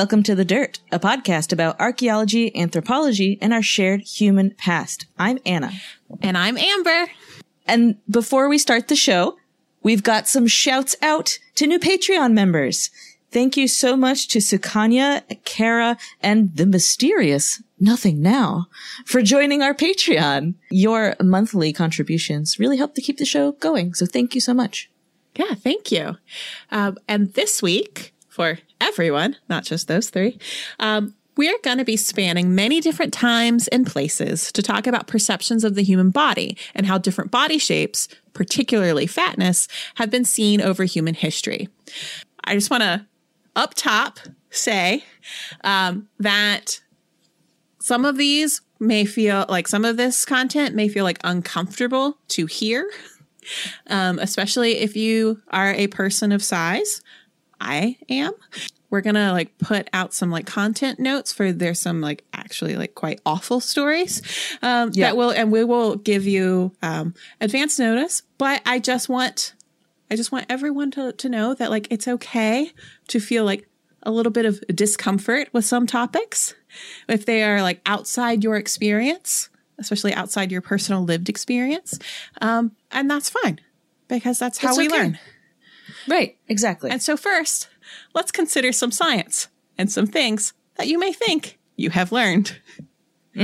Welcome to The Dirt, a podcast about archaeology, anthropology, and our shared human past. I'm Anna. And I'm Amber. And before we start the show, we've got some shouts out to new Patreon members. Thank you so much to Sukanya, Kara, and the mysterious Nothing Now for joining our Patreon. Your monthly contributions really help to keep the show going. So thank you so much. Yeah, thank you. Um, and this week, for everyone, not just those three, um, we're going to be spanning many different times and places to talk about perceptions of the human body and how different body shapes, particularly fatness, have been seen over human history. I just want to, up top, say um, that some of these may feel like some of this content may feel like uncomfortable to hear, um, especially if you are a person of size. I am. We're gonna like put out some like content notes for there's some like actually like quite awful stories um, Yeah. that will and we will give you um, advance notice. But I just want I just want everyone to to know that like it's okay to feel like a little bit of discomfort with some topics if they are like outside your experience, especially outside your personal lived experience, um, and that's fine because that's how It's we okay. learn. Right, exactly. And so, first, let's consider some science and some things that you may think you have learned.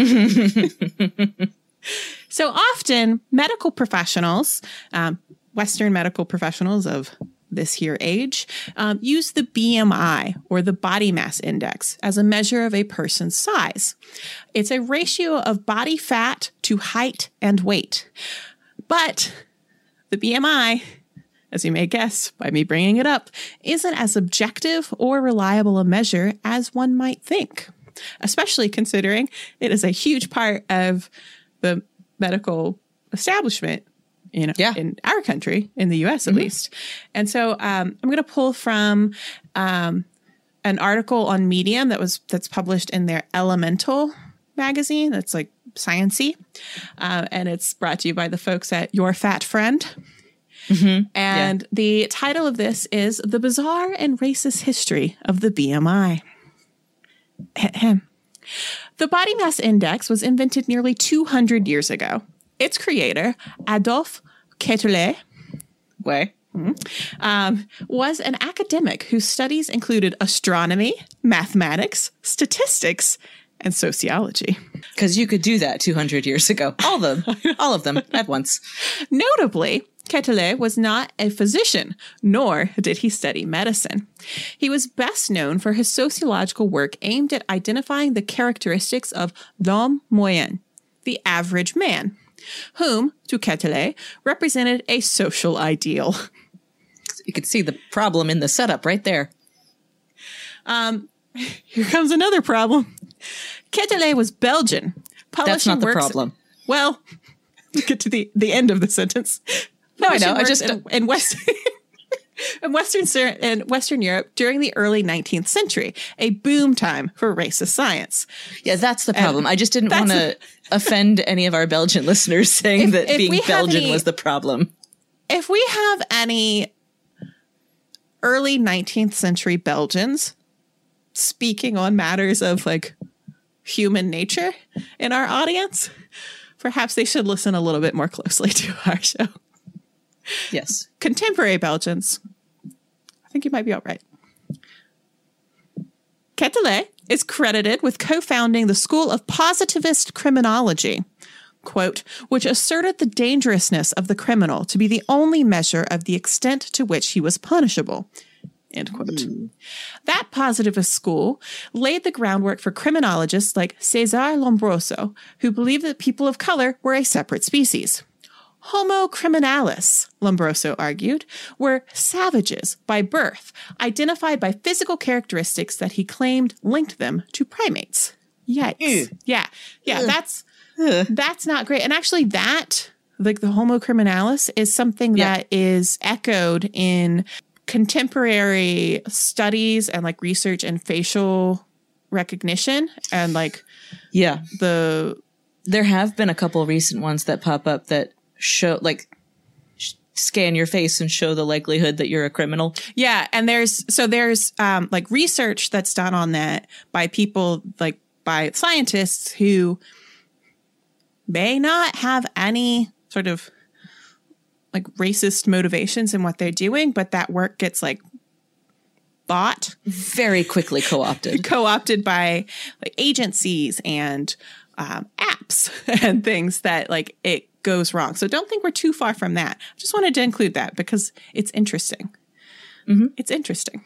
so often, medical professionals, um, Western medical professionals of this here age, um, use the BMI or the body mass index as a measure of a person's size. It's a ratio of body fat to height and weight. But the BMI as you may guess by me bringing it up, isn't as objective or reliable a measure as one might think, especially considering it is a huge part of the medical establishment in, Yeah. in our country, in the US at least. And so um, I'm going to pull from um, an article on Medium that was that's published in their Elemental magazine. That's like sciency, uh, and it's brought to you by the folks at Your Fat Friend. And the title of this is The Bizarre and Racist History of the BMI. The body mass index was invented nearly 200 years ago. Its creator, Adolphe Quetelet, Way. um, was an academic whose studies included astronomy, mathematics, statistics, and sociology. Because you could do that 200 years ago. All of them. All of them at once. Notably, Quetelet was not a physician, nor did he study medicine. He was best known for his sociological work aimed at identifying the characteristics of l'homme moyen, the average man, whom, to Quetelet, represented a social ideal. You could see the problem in the setup right there. Um, Here comes another problem. Quetelet was Belgian. That's not the problem. Well, get to the, the end of the sentence. No, I know. I just- in, uh, in West in Western in Western Europe during the early 19th century, a boom time for racist science. Yeah, that's the problem. I just didn't want to offend any of our Belgian listeners saying If- that if being Belgian any- was the problem. If we have any early 19th century Belgians speaking on matters of like human nature in our audience, perhaps they should listen a little bit more closely to our show. Yes. contemporary Belgians, I think you might be all right. Quetelet is credited with co founding the School of Positivist Criminology, quote, which asserted the dangerousness of the criminal to be the only measure of the extent to which he was punishable, End quote. Hmm. That positivist school laid the groundwork for criminologists like Cesare Lombroso, who believed that people of color were a separate species. Homo criminalis, Lombroso argued, were savages by birth, identified by physical characteristics that he claimed linked them to primates. Yikes. Hmm. Yeah. Yeah, hmm. that's hmm. that's not great. And actually that like the Homo criminalis is something Yeah. that is echoed in contemporary studies and like research and facial recognition and like Yeah. the There have been a couple recent ones that pop up that show, like, scan your face and show the likelihood that you're a criminal. Yeah, and there's so there's um like research that's done on that by people like by scientists who may not have any sort of like racist motivations in what they're doing, but that work gets like bought, Very quickly co opted. co-opted by like agencies and um, apps and things that like it goes wrong. So don't think we're too far from that. I just wanted to include that because it's interesting. Mm-hmm. It's interesting.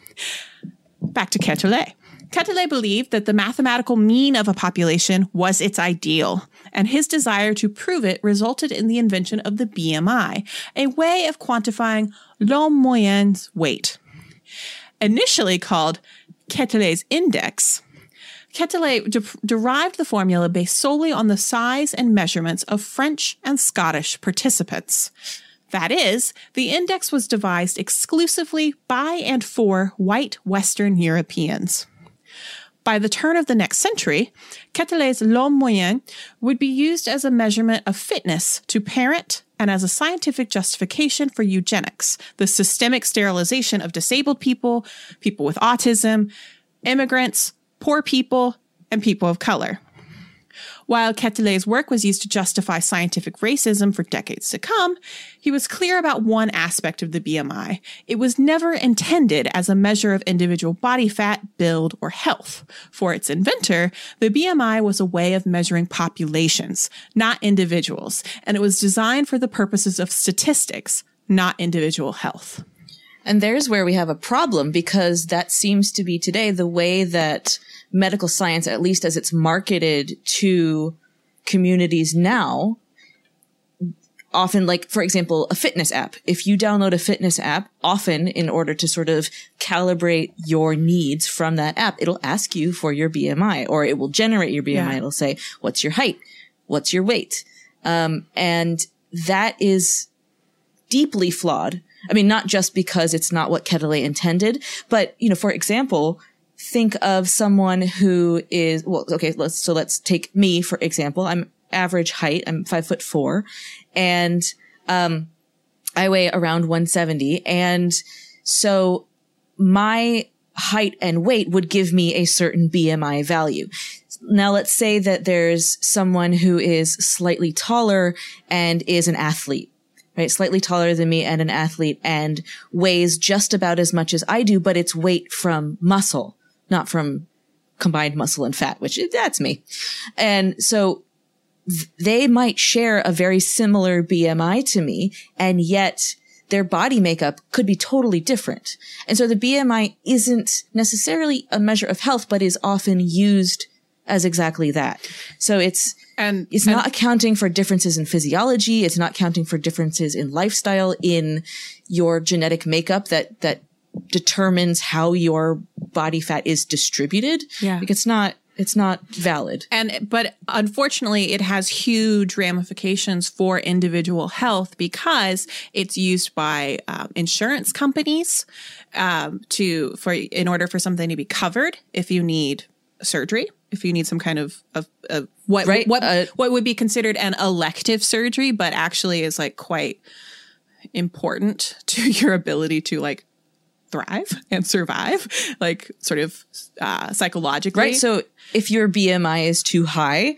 Back to Quetelet. Quetelet believed that the mathematical mean of a population was its ideal, and his desire to prove it resulted in the invention of the BMI, a way of quantifying l'homme moyen's weight. Initially called Quetelet's index, Quetelet de- derived the formula based solely on the size and measurements of French and Scottish participants. That is, the index was devised exclusively by and for white Western Europeans. By the turn of the next century, Quetelet's l'homme moyen would be used as a measurement of fitness to parent and as a scientific justification for eugenics, the systemic sterilization of disabled people, people with autism, immigrants, poor people, and people of color. While Quetelet's work was used to justify scientific racism for decades to come, he was clear about one aspect of the BMI. It was never intended as a measure of individual body fat, build, or health. For its inventor, the BMI was a way of measuring populations, not individuals, and it was designed for the purposes of statistics, not individual health. And there's where we have a problem because that seems to be today the way that medical science, at least as it's marketed to communities now, often like, for example, a fitness app. If you download a fitness app, often in order to sort of calibrate your needs from that app, it'll ask you for your BMI or it will generate your BMI. Yeah. It'll say, what's your height? What's your weight? Um, and that is deeply flawed. I mean, not just because it's not what Quetelet intended, but, you know, for example, think of someone who is, well, okay, let's, so let's take me, for example. I'm average height. I'm five foot four and, um, I weigh around 170. And so my height and weight would give me a certain BMI value. Now let's say that there's someone who is slightly taller and is an athlete, right? Slightly taller than me and an athlete and weighs just about as much as I do, but it's weight from muscle, not from combined muscle and fat, which that's me. And so th- they might share a very similar BMI to me and yet their body makeup could be totally different. And so the BMI isn't necessarily a measure of health, but is often used as exactly that. So it's, And it's and- not accounting for differences in physiology. It's not counting for differences in lifestyle, in your genetic makeup that, that determines how your body fat is distributed. Yeah. Like it's not, it's not valid. And but unfortunately, it has huge ramifications for individual health because it's used by um, insurance companies um, to for in order for something to be covered. If you need surgery, if you need some kind of of, of what Right, what uh, what would be considered an elective surgery, but actually is like quite important to your ability to like thrive and survive, like sort of uh, psychologically. Right. So if your BMI is too high,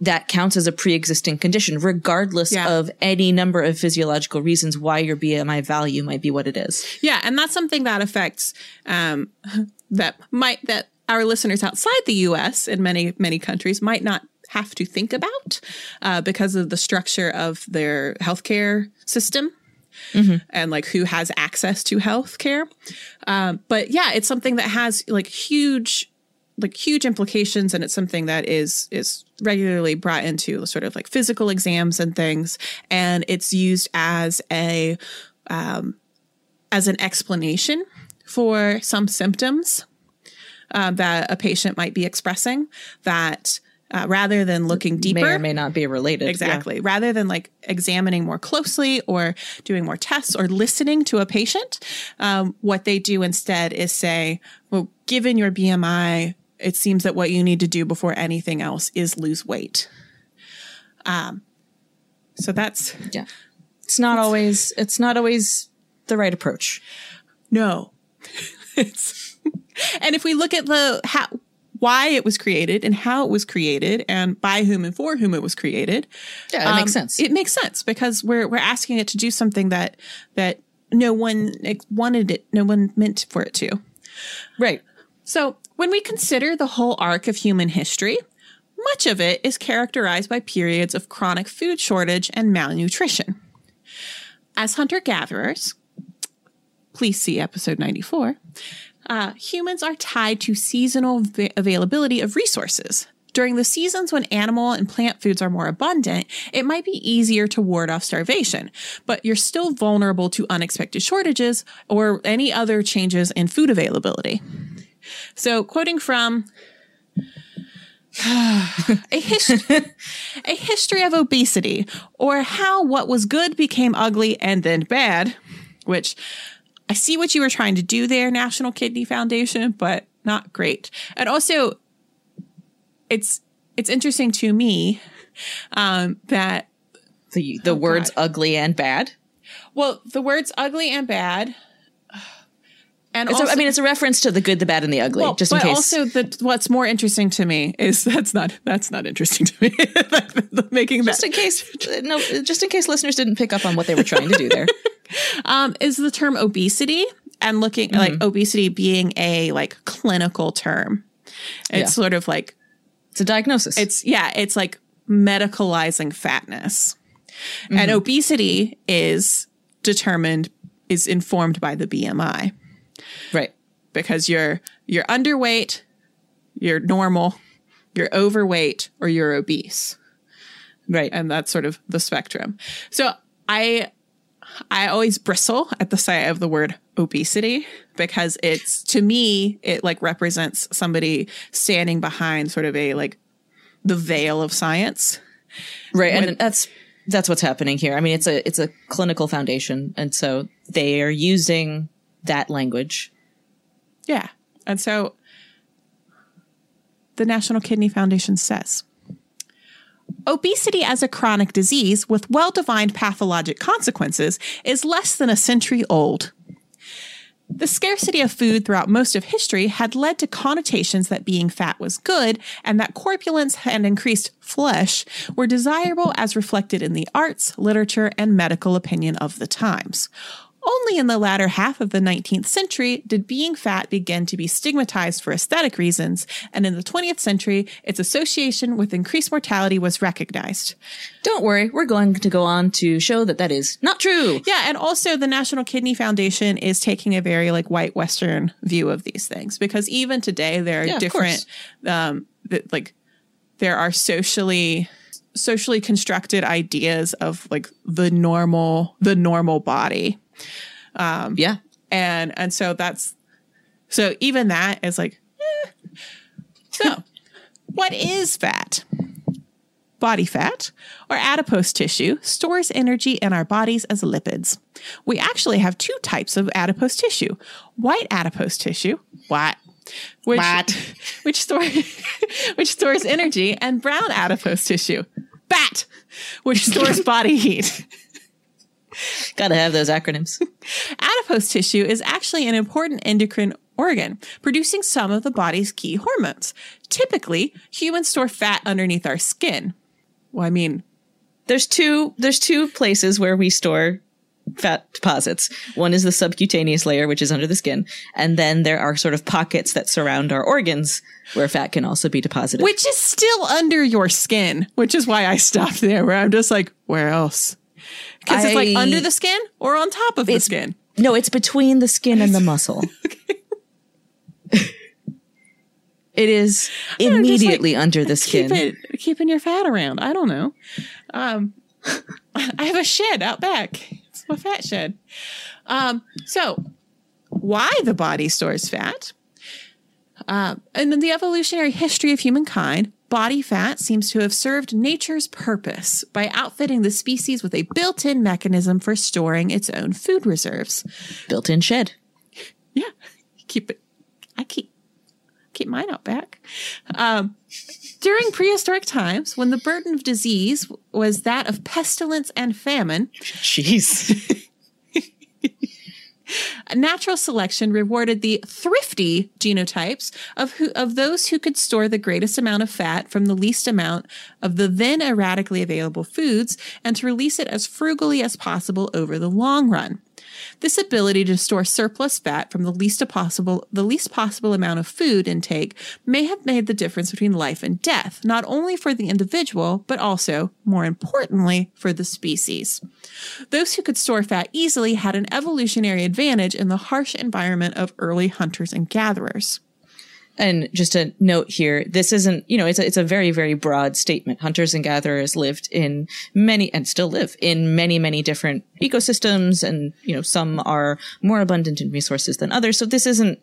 that counts as a pre-existing condition, regardless Yeah. of any number of physiological reasons why your BMI value might be what it is. Yeah, and that's something that affects um, that might that our listeners outside the U.S. in many many countries might not have to think about uh, because of the structure of their healthcare system and like who has access to health care. Um, but yeah, it's something that has like huge like huge implications and it's something that is is regularly brought into sort of like physical exams and things and it's used as a um, as an explanation for some symptoms uh, that a patient might be expressing that uh, rather than looking deeper May or may not be related. Exactly. Rather than like examining more closely or doing more tests or listening to a patient, um, what they do instead is say, well, given your BMI, it seems that what you need to do before anything else is lose weight. Um, so that's Yeah. yeah. It's not always it's not always the right approach. no. it's and if we look at the how why it was created and how it was created and by whom and for whom it was created. Yeah, it makes um, sense. It makes sense because we're we're asking it to do something that that no one wanted it, no one meant for it to. right. So, when we consider the whole arc of human history, much of it is characterized by periods of chronic food shortage and malnutrition. As hunter gatherers, please see episode 94, uh, humans are tied to seasonal va- availability of resources. During the seasons when animal and plant foods are more abundant, it might be easier to ward off starvation, but you're still vulnerable to unexpected shortages or any other changes in food availability. So, quoting from a, his- a history of obesity, or how what was good became ugly and then bad, which I see what you were trying to do there, National Kidney Foundation, but not great. And also, it's it's interesting to me um, that The the Oh, words God. ugly and bad. well, the words ugly and bad, and also, I mean, it's a reference to the good, the bad, and the ugly. Well, just in but case. also, the, what's more interesting to me is that's not that's not interesting to me. Making that just in case, no, just in case listeners didn't pick up on what they were trying to do there. um, is the term obesity and looking Mm-hmm. like obesity being a like clinical term. It's Yeah. sort of like It's a diagnosis. it's yeah, it's like medicalizing fatness, Mm-hmm. and obesity is determined is informed by the BMI right. because you're you're underweight, you're normal, you're overweight, or you're obese. Right. and that's sort of the spectrum. So I I always bristle at the sight of the word obesity because it's to me it like represents somebody standing behind sort of a like the veil of science. Right, and that's that's what's happening here. I mean, it's a it's a clinical foundation, and so they are using that language. Yeah. And so the National Kidney Foundation says Obesity as a chronic disease with well defined pathologic consequences is less than a century old. The scarcity of food throughout most of history had led to connotations that being fat was good and that corpulence and increased flesh were desirable as reflected in the arts, literature, and medical opinion of the times. Only in the latter half of the 19th century did being fat begin to be stigmatized for aesthetic reasons, and in the 20th century, its association with increased mortality was recognized. Don't worry, we're going to go on to show that that is not true. Yeah, and also the National Kidney Foundation is taking a very like white Western view of these things because even today there are Yeah, different, um, th- like there are socially socially constructed ideas of like the normal the normal body Yeah, and and so that's so even that is like eh. so what is fat body fat or adipose tissue stores energy in our bodies as lipids we actually have two types of adipose tissue white adipose tissue what which, What? which store which stores energy and brown adipose tissue bat which stores body heat gotta have those acronyms. Adipose tissue is actually an important endocrine organ, producing some of the body's key hormones. Typically, humans store fat underneath our skin. Well, I mean, There's two. There's two places where we store fat deposits. One is the subcutaneous layer, which is under the skin, and then there are sort of pockets that surround our organs where fat can also be deposited. which is still under your skin, which is why I stopped there, where I'm just like, where else? Because it's like under the skin or on top of the skin. No, it's between the skin and the muscle. it is know, just, immediately under the Keep skin. it, keeping your fat around. I don't know. Um, I have a shed out back. It's my fat shed. Um, so, why the body stores fat? Uh, and in the evolutionary history of humankind, body fat seems to have served nature's purpose by outfitting the species with a built in mechanism for storing its own food reserves. Built-in shed. Yeah, keep it. I keep keep mine out back. Um, during prehistoric times, when the burden of disease was that of pestilence and famine, Jeez. natural selection rewarded the thrifty genotypes of who, of those who could store the greatest amount of fat from the least amount of the then erratically available foods and to release it as frugally as possible over the long run. This ability to store surplus fat from the least possible the least possible amount of food intake may have made the difference between life and death, not only for the individual, but also, more importantly, for the species. Those who could store fat easily had an evolutionary advantage in the harsh environment of early hunters and gatherers. And just a note here, this isn't, you know, it's a, it's a very, very broad statement. Hunters and gatherers lived in many, and still live in many, many different ecosystems. And, you know, some are more abundant in resources than others. So this isn't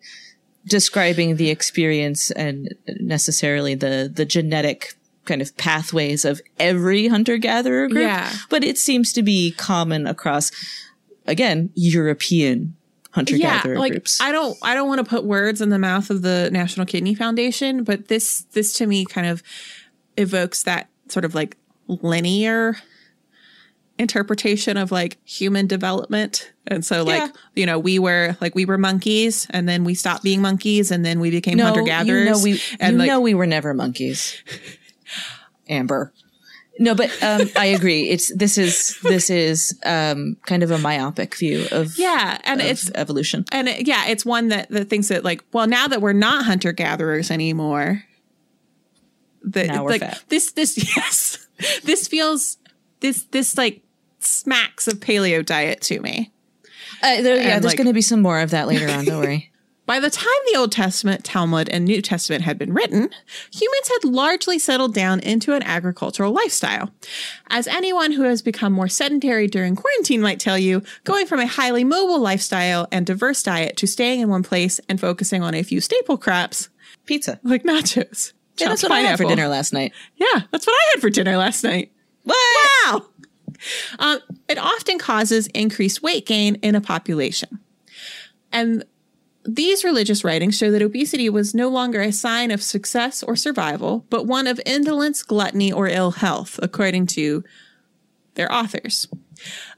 describing the experience and necessarily the, the genetic kind of pathways of every hunter gatherer group. Yeah. But it seems to be common across, again, European hunter gatherer like groups. I don't I don't want to put words in the mouth of the National Kidney Foundation, but this this to me kind of evokes that sort of like linear interpretation of like human development. And so like, Yeah. you know, we were like we were monkeys and then we stopped being monkeys and then we became hunter gatherers. You know we, and you like know we were never monkeys. Amber. No, but um, I agree. It's this is this is um, kind of a myopic view of yeah, and of it's evolution. and it, yeah, it's one that that thinks that like, well, now that we're not hunter gatherers anymore, that Now we're like fat. this this yes, this feels this this like smacks of paleo diet to me. Uh, there, yeah, and, there's like- going to be some more of that later on. Don't worry. By the time the Old Testament, Talmud, and New Testament had been written, humans had largely settled down into an agricultural lifestyle. As anyone who has become more sedentary during quarantine might tell you, going from a highly mobile lifestyle and diverse diet to staying in one place and focusing on a few staple crops Pizza. like nachos. Yeah, that's what I had for dinner last night. Yeah, that's what I had for dinner last night. What? Wow. Um, it often causes increased weight gain in a population. And these religious writings show that obesity was no longer a sign of success or survival, but one of indolence, gluttony, or ill health, according to their authors.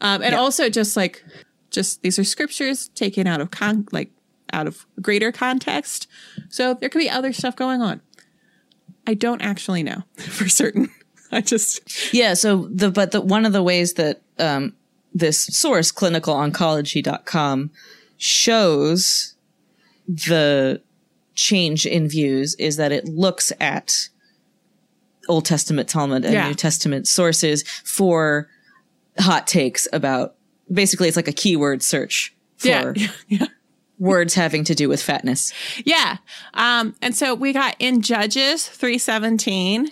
Um, and also just like, just these are scriptures taken out of con, like out of greater context. So there could be other stuff going on. I don't actually know for certain. I just, Yeah. So the but the one of the ways that um, this source clinicaloncology.com shows the change in views is that it looks at Old Testament Talmud and Yeah. New Testament sources for hot takes about basically it's like a keyword search for yeah, yeah. words having to do with fatness. Yeah. Um, and so we got in Judges 317,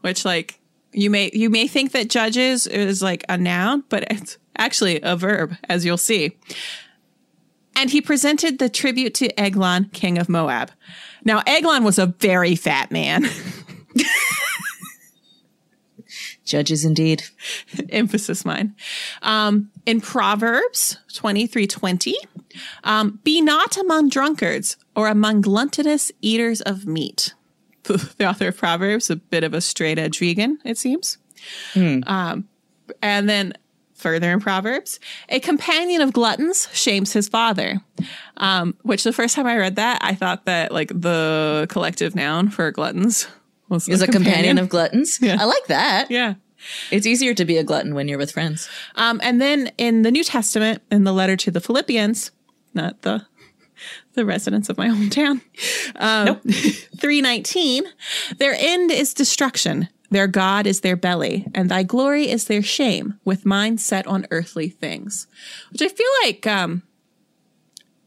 which like you may you may think that judges is like a noun, but it's actually a verb, as you'll see. And he presented the tribute to Eglon, king of Moab. Now, Eglon was a very fat man. Judges indeed. emphasis mine. Um, in Proverbs 23 20, um, be not among drunkards or among gluttonous eaters of meat. The author of Proverbs, a bit of a straight edge vegan, it seems. Um, and then further in Proverbs, a companion of gluttons shames his father. Um, which the first time I read that, I thought that like the collective noun for gluttons was Is a companion of gluttons. Yeah. I like that. yeah. It's easier to be a glutton when you're with friends. Um, and then in the New Testament, in the letter to the Philippians, not the the residents of my hometown, um, three nineteen, their end is destruction. Their God is their belly, and thy glory is their shame, with mind set on earthly things. Which I feel like um,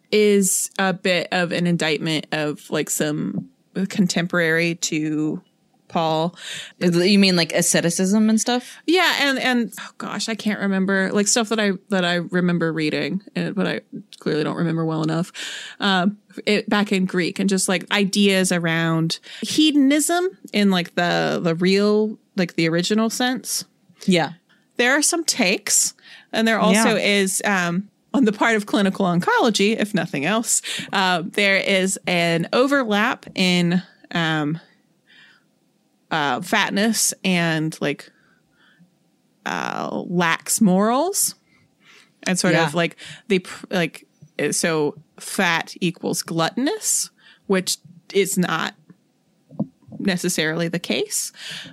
is a bit of an indictment of like some contemporary to Paul. You mean like asceticism and stuff? Yeah, and and oh gosh, I can't remember like stuff that I that I remember reading, but I clearly don't remember well enough. Um, it, back in Greek, and just like ideas around hedonism in like the the real like the original sense. Yeah, there are some takes, and there also yeah. is um, on the part of clinical oncology, if nothing else, uh, there is an overlap in um, uh, fatness and like uh, lax morals, and sort yeah. of like they like so fat equals gluttonous, which is not necessarily the case.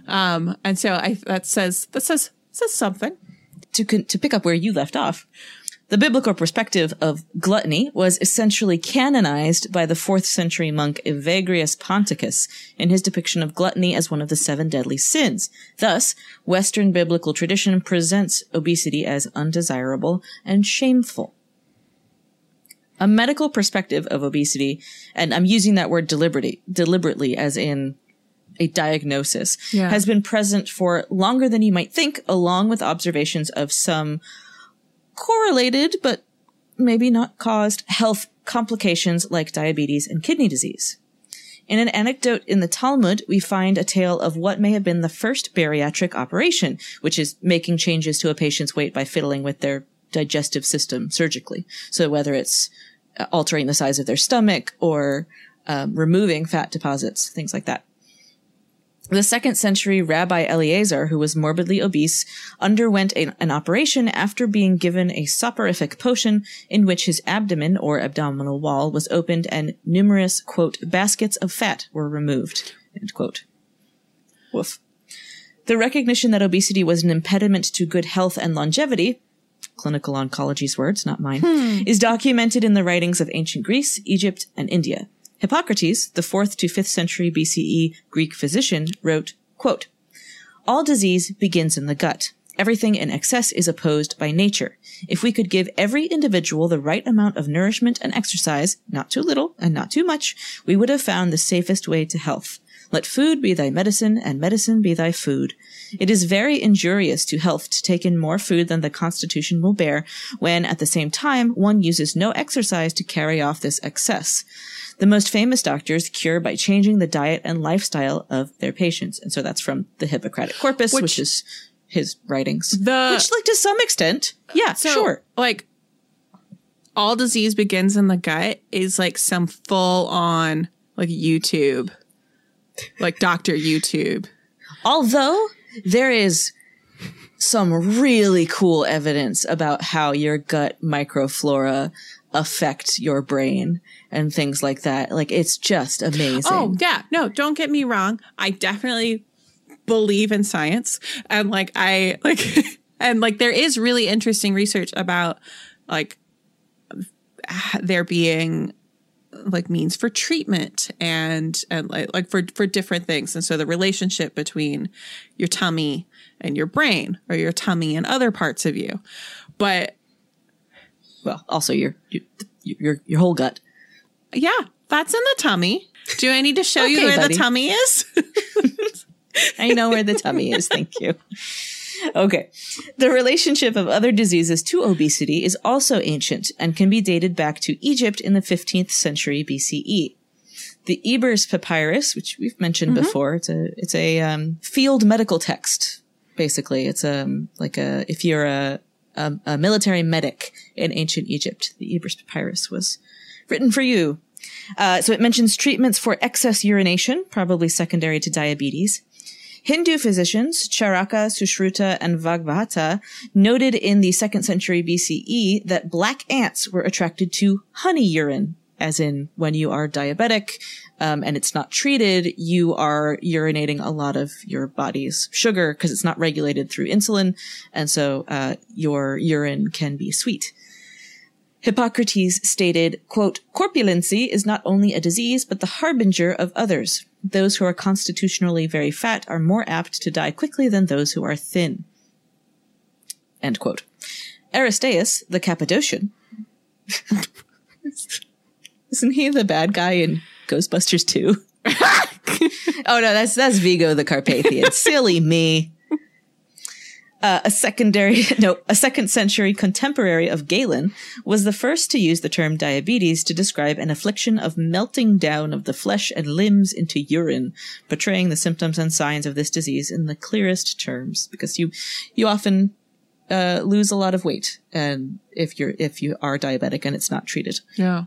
Um, and so I that says that says says something. To to pick up where you left off, the biblical perspective of gluttony was essentially canonized by the fourth century monk Evagrius Ponticus in his depiction of gluttony as one of the seven deadly sins. Thus, Western biblical tradition presents obesity as undesirable and shameful. A medical perspective of obesity, and I'm using that word deliberately, deliberately as in a diagnosis, yeah. has been present for longer than you might think, along with observations of some correlated, but maybe not caused health complications like diabetes and kidney disease. In an anecdote in the Talmud, we find a tale of what may have been the first bariatric operation, which is making changes to a patient's weight by fiddling with their digestive system surgically. So whether it's uh, altering the size of their stomach or um, removing fat deposits, things like that. The second century Rabbi Eleazar, who was morbidly obese, underwent a, an operation after being given a soporific potion in which his abdomen or abdominal wall was opened and numerous, quote, baskets of fat were removed, end quote. Woof. The recognition that obesity was an impediment to good health and longevity, clinical oncology's words, not mine, hmm. is documented in the writings of ancient Greece, Egypt, and India. Hippocrates, the 4th to 5th century BCE Greek physician, wrote, quote, All disease begins in the gut. Everything in excess is opposed by nature. If we could give every individual the right amount of nourishment and exercise, not too little and not too much, we would have found the safest way to health. Let food be thy medicine, and medicine be thy food. It is very injurious to health to take in more food than the constitution will bear, when at the same time one uses no exercise to carry off this excess. The most famous doctors cure by changing the diet and lifestyle of their patients. And so that's from the Hippocratic Corpus, which, which is his writings. The, which, like, to some extent, yeah, so, sure. Like, all disease begins in the gut is like some full on, like, YouTube, like Dr. YouTube. Although there is some really cool evidence about how your gut microflora affect your brain and things like that. Like it's just amazing. Oh, yeah. No, don't get me wrong. I definitely believe in science and like I like and like there is really interesting research about like there being like means for treatment and and like, like for for different things and so the relationship between your tummy and your brain or your tummy and other parts of you but well also your your your whole gut yeah, that's in the tummy. Do I need to show okay, you where buddy. the tummy is? I know where the tummy is. Thank you. Okay. The relationship of other diseases to obesity is also ancient and can be dated back to Egypt in the 15th century BCE. The Ebers Papyrus, which we've mentioned mm-hmm. before, it's a it's a um, field medical text. Basically, it's a um, like a if you're a, a, a military medic in ancient Egypt, the Ebers Papyrus was written for you. Uh, so it mentions treatments for excess urination, probably secondary to diabetes. Hindu physicians, Charaka, Sushruta, and Vagbhata, noted in the second century BCE that black ants were attracted to honey urine, as in when you are diabetic um, and it's not treated, you are urinating a lot of your body's sugar because it's not regulated through insulin, and so uh, your urine can be sweet. Hippocrates stated, quote, corpulency is not only a disease, but the harbinger of others. Those who are constitutionally very fat are more apt to die quickly than those who are thin. End quote. Aretaeus, the Cappadocian, isn't he the bad guy in Ghostbusters 2? oh no, that's that's Vigo the Carpathian. Silly me. Uh, a secondary, no, a second century contemporary of Galen was the first to use the term diabetes to describe an affliction of melting down of the flesh and limbs into urine, portraying the symptoms and signs of this disease in the clearest terms. Because you, you often uh, lose a lot of weight, and if you're if you are diabetic and it's not treated. Yeah.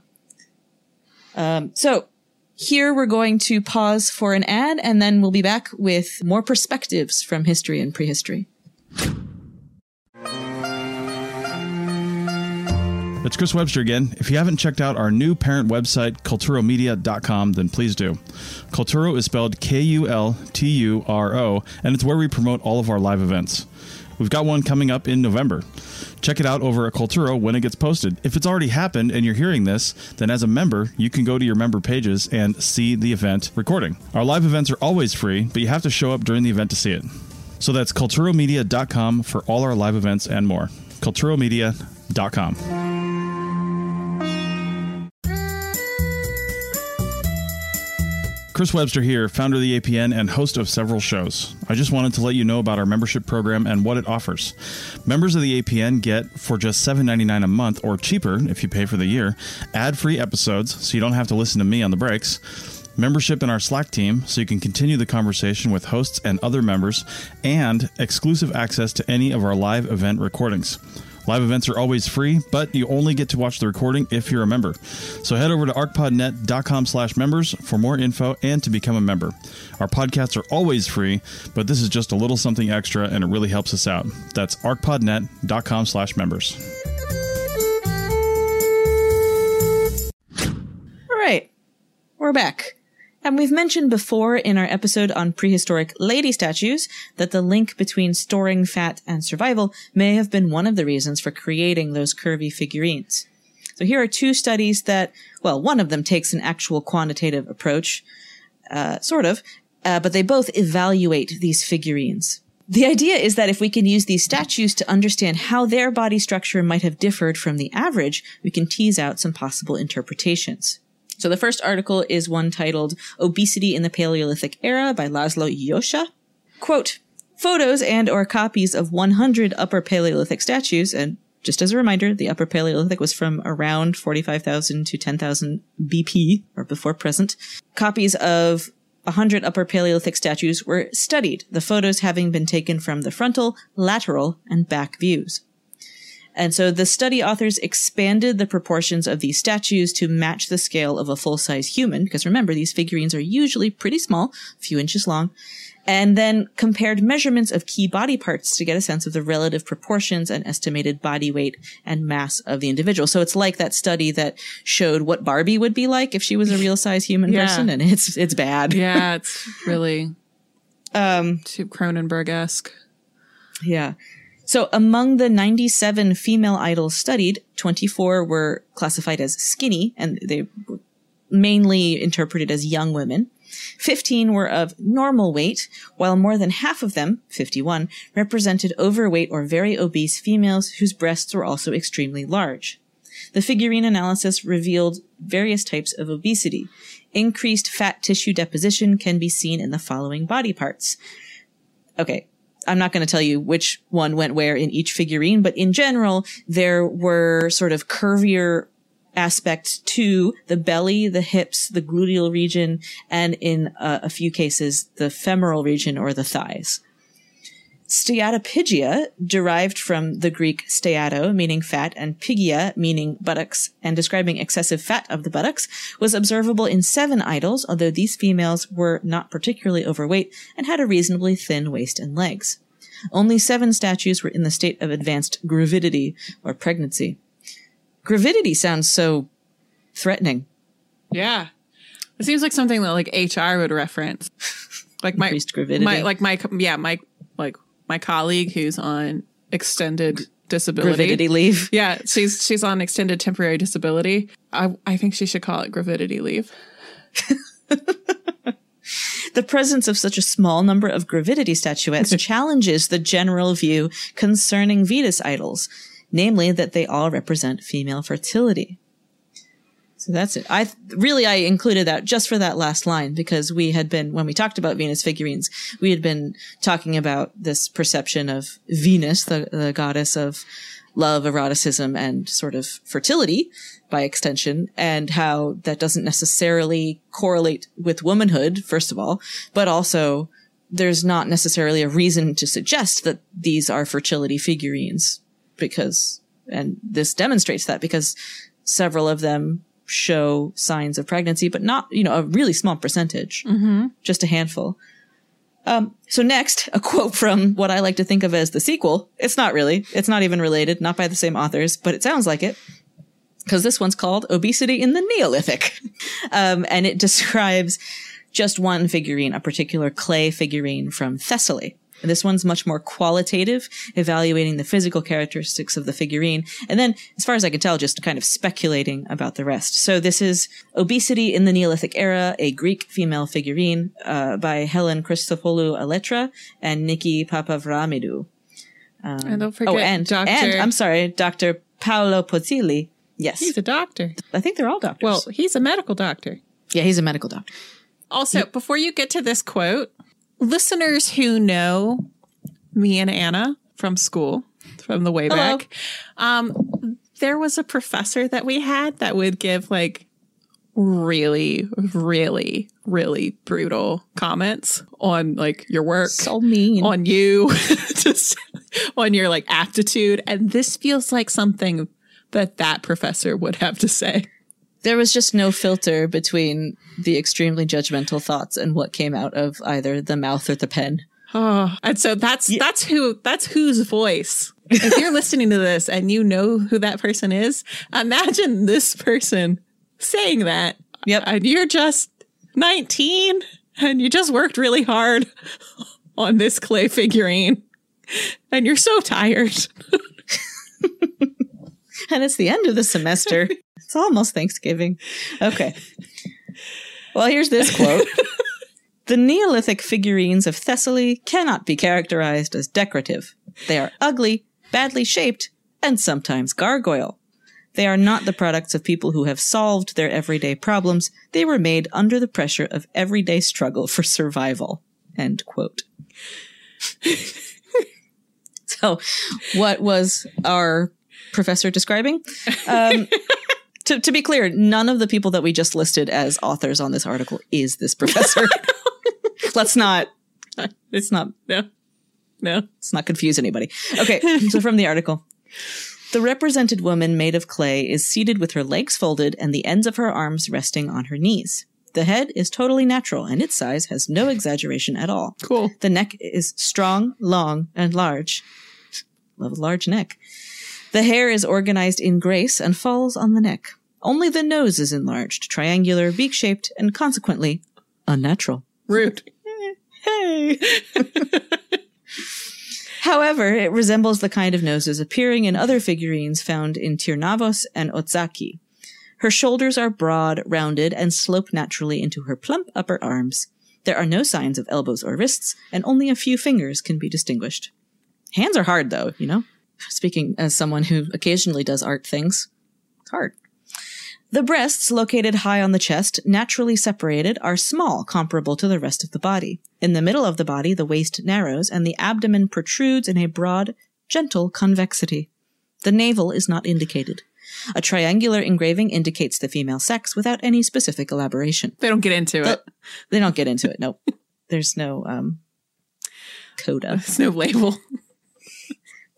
Um, so here we're going to pause for an ad, and then we'll be back with more perspectives from history and prehistory. It's Chris Webster again. If you haven't checked out our new parent website, kulturomedia.com, then please do. Kulturo is spelled K U L T U R O, and it's where we promote all of our live events. We've got one coming up in November. Check it out over at Kulturo when it gets posted. If it's already happened and you're hearing this, then as a member, you can go to your member pages and see the event recording. Our live events are always free, but you have to show up during the event to see it. So that's kulturomedia.com for all our live events and more. kulturomedia.com. Chris Webster here, founder of the APN and host of several shows. I just wanted to let you know about our membership program and what it offers. Members of the APN get, for just $7.99 a month or cheaper if you pay for the year, ad free episodes so you don't have to listen to me on the breaks, membership in our Slack team so you can continue the conversation with hosts and other members, and exclusive access to any of our live event recordings. Live events are always free, but you only get to watch the recording if you're a member. So head over to arcpodnet.com slash members for more info and to become a member. Our podcasts are always free, but this is just a little something extra and it really helps us out. That's arcpodnet.com slash members. All right, we're back. And we've mentioned before in our episode on prehistoric lady statues that the link between storing fat and survival may have been one of the reasons for creating those curvy figurines. So here are two studies that, well, one of them takes an actual quantitative approach, uh, sort of, uh, but they both evaluate these figurines. The idea is that if we can use these statues to understand how their body structure might have differed from the average, we can tease out some possible interpretations. So the first article is one titled Obesity in the Paleolithic Era by Laszlo Józsa. Quote, photos and or copies of 100 upper Paleolithic statues, and just as a reminder, the upper Paleolithic was from around 45,000 to 10,000 BP, or before present. Copies of 100 upper Paleolithic statues were studied, the photos having been taken from the frontal, lateral, and back views. And so the study authors expanded the proportions of these statues to match the scale of a full size human, because remember, these figurines are usually pretty small, a few inches long, and then compared measurements of key body parts to get a sense of the relative proportions and estimated body weight and mass of the individual. So it's like that study that showed what Barbie would be like if she was a real size human Yeah. person, and it's it's bad. Yeah, it's really Um, Cronenberg esque. Yeah. So among the 97 female idols studied, 24 were classified as skinny and they were mainly interpreted as young women. 15 were of normal weight, while more than half of them, 51, represented overweight or very obese females whose breasts were also extremely large. The figurine analysis revealed various types of obesity. Increased fat tissue deposition can be seen in the following body parts. Okay, I'm not going to tell you which one went where in each figurine, but in general, there were sort of curvier aspects to the belly, the hips, the gluteal region, and in uh, a few cases, the femoral region or the thighs. Steatopygia, derived from the Greek steato, meaning fat, and pygia, meaning buttocks, and describing excessive fat of the buttocks, was observable in seven idols, although these females were not particularly overweight and had a reasonably thin waist and legs. Only seven statues were in the state of advanced gravidity or pregnancy. Gravidity sounds so threatening. Yeah. It seems like something that like HR would reference. Like my Increased gravidity. my like my yeah, my like my colleague who's on extended disability. Gravidity leave. Yeah, she's she's on extended temporary disability. I I think she should call it gravidity leave. The presence of such a small number of gravidity statuettes challenges the general view concerning Venus idols, namely that they all represent female fertility. So that's it. I really I included that just for that last line because we had been when we talked about Venus figurines, we had been talking about this perception of Venus, the, the goddess of love, eroticism, and sort of fertility by extension, and how that doesn't necessarily correlate with womanhood, first of all, but also there's not necessarily a reason to suggest that these are fertility figurines because, and this demonstrates that because several of them show signs of pregnancy, but not, you know, a really small percentage, mm-hmm. just a handful. Um, so next, a quote from what I like to think of as the sequel. It's not really. It's not even related, not by the same authors, but it sounds like it. Because this one's called Obesity in the Neolithic. um, and it describes just one figurine, a particular clay figurine from Thessaly. This one's much more qualitative, evaluating the physical characteristics of the figurine. And then, as far as I can tell, just kind of speculating about the rest. So this is Obesity in the Neolithic Era, a Greek female figurine uh, by Helen Christopoulou Aletra and Niki Papavramidou. Um, and don't forget, oh, and, Dr. and I'm sorry, Dr. Paolo Pozzilli. Yes. He's a doctor. I think they're all doctors. Well, he's a medical doctor. Yeah, he's a medical doctor. Also, before you get to this quote, listeners who know me and Anna from school, from the way Hello. back, um, there was a professor that we had that would give like really, really, really brutal comments on like your work, So mean. on you, just on your like aptitude. And this feels like something that that professor would have to say. There was just no filter between the extremely judgmental thoughts and what came out of either the mouth or the pen. Oh, and so that's that's who that's whose voice. If you're listening to this and you know who that person is, imagine this person saying that. Yep. And you're just 19 and you just worked really hard on this clay figurine. And you're so tired. And it's the end of the semester. almost Thanksgiving. Okay. Well, here's this quote. The Neolithic figurines of Thessaly cannot be characterized as decorative. They are ugly, badly shaped, and sometimes gargoyle. They are not the products of people who have solved their everyday problems. They were made under the pressure of everyday struggle for survival. End quote. so, what was our professor describing? Um, to, to be clear, none of the people that we just listed as authors on this article is this professor. Let's not. It's not. No. No. Let's not confuse anybody. Okay, so from the article. The represented woman made of clay is seated with her legs folded and the ends of her arms resting on her knees. The head is totally natural and its size has no exaggeration at all. Cool. The neck is strong, long, and large. Love a large neck. The hair is organized in grace and falls on the neck. Only the nose is enlarged, triangular, beak shaped, and consequently unnatural. Rude. Hey! However, it resembles the kind of noses appearing in other figurines found in Tirnavos and Otsaki. Her shoulders are broad, rounded, and slope naturally into her plump upper arms. There are no signs of elbows or wrists, and only a few fingers can be distinguished. Hands are hard, though, you know? Speaking as someone who occasionally does art things, it's hard. The breasts, located high on the chest, naturally separated, are small, comparable to the rest of the body. In the middle of the body, the waist narrows and the abdomen protrudes in a broad, gentle convexity. The navel is not indicated. A triangular engraving indicates the female sex without any specific elaboration. They don't get into it. They don't get into it. Nope. There's no um, coda. There's no label.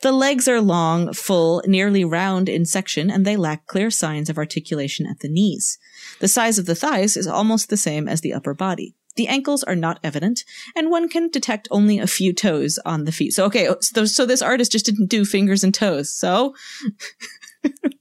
The legs are long, full, nearly round in section, and they lack clear signs of articulation at the knees. The size of the thighs is almost the same as the upper body. The ankles are not evident, and one can detect only a few toes on the feet. So, okay, so, so this artist just didn't do fingers and toes. So,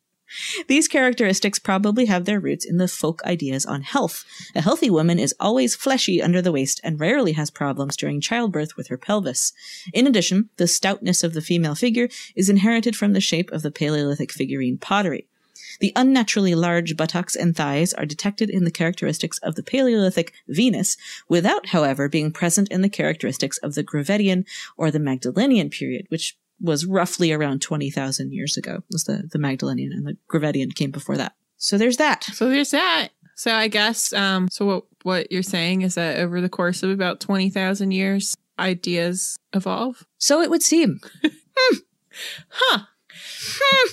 these characteristics probably have their roots in the folk ideas on health. A healthy woman is always fleshy under the waist and rarely has problems during childbirth with her pelvis. In addition, the stoutness of the female figure is inherited from the shape of the Paleolithic figurine pottery. The unnaturally large buttocks and thighs are detected in the characteristics of the Paleolithic Venus, without, however, being present in the characteristics of the Gravettian or the Magdalenian period, which was roughly around 20,000 years ago, was the, the Magdalenian and the Gravettian came before that. So there's that. So there's that. So I guess um so what what you're saying is that over the course of about 20,000 years ideas evolve. So it would seem. Huh.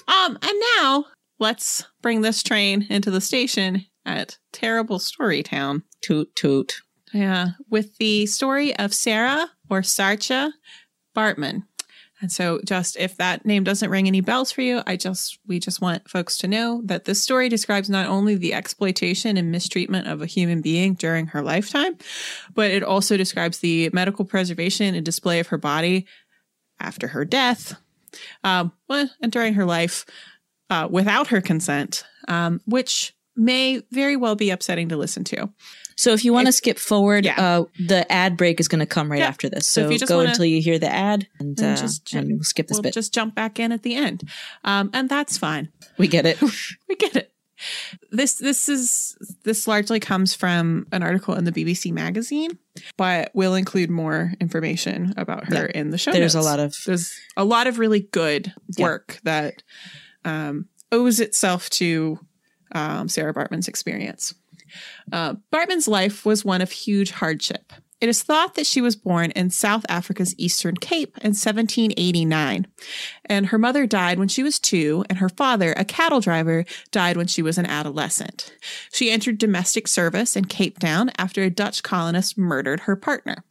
Um and now let's bring this train into the station at Terrible Story Town. Toot toot. Yeah, with the story of Sarah or Saartjie Baartman. And so just if that name doesn't ring any bells for you, I just we just want folks to know that this story describes not only the exploitation and mistreatment of a human being during her lifetime, but it also describes the medical preservation and display of her body after her death, um, well, and during her life uh, without her consent, um, which may very well be upsetting to listen to. So if you want to skip forward, Yeah. uh, the ad break is going to come right Yeah. after this. So So, if you just go wanna- until you hear the ad and, uh, just- and we'll skip this We'll bit. just jump back in at the end, um, and that's fine. we get it. we get it. This this is this largely comes from an article in the BBC magazine, but we'll include more information about her in the show. There's a lot of there's a lot of really good Yeah. work that um, owes itself to um, Sarah Baartman's experience. Uh, Baartman's life was one of huge hardship. It is thought that she was born in South Africa's Eastern Cape in 1789, and her mother died when she was two, and her father, a cattle driver, died when she was an adolescent. She entered domestic service in Cape Town after a Dutch colonist murdered her partner.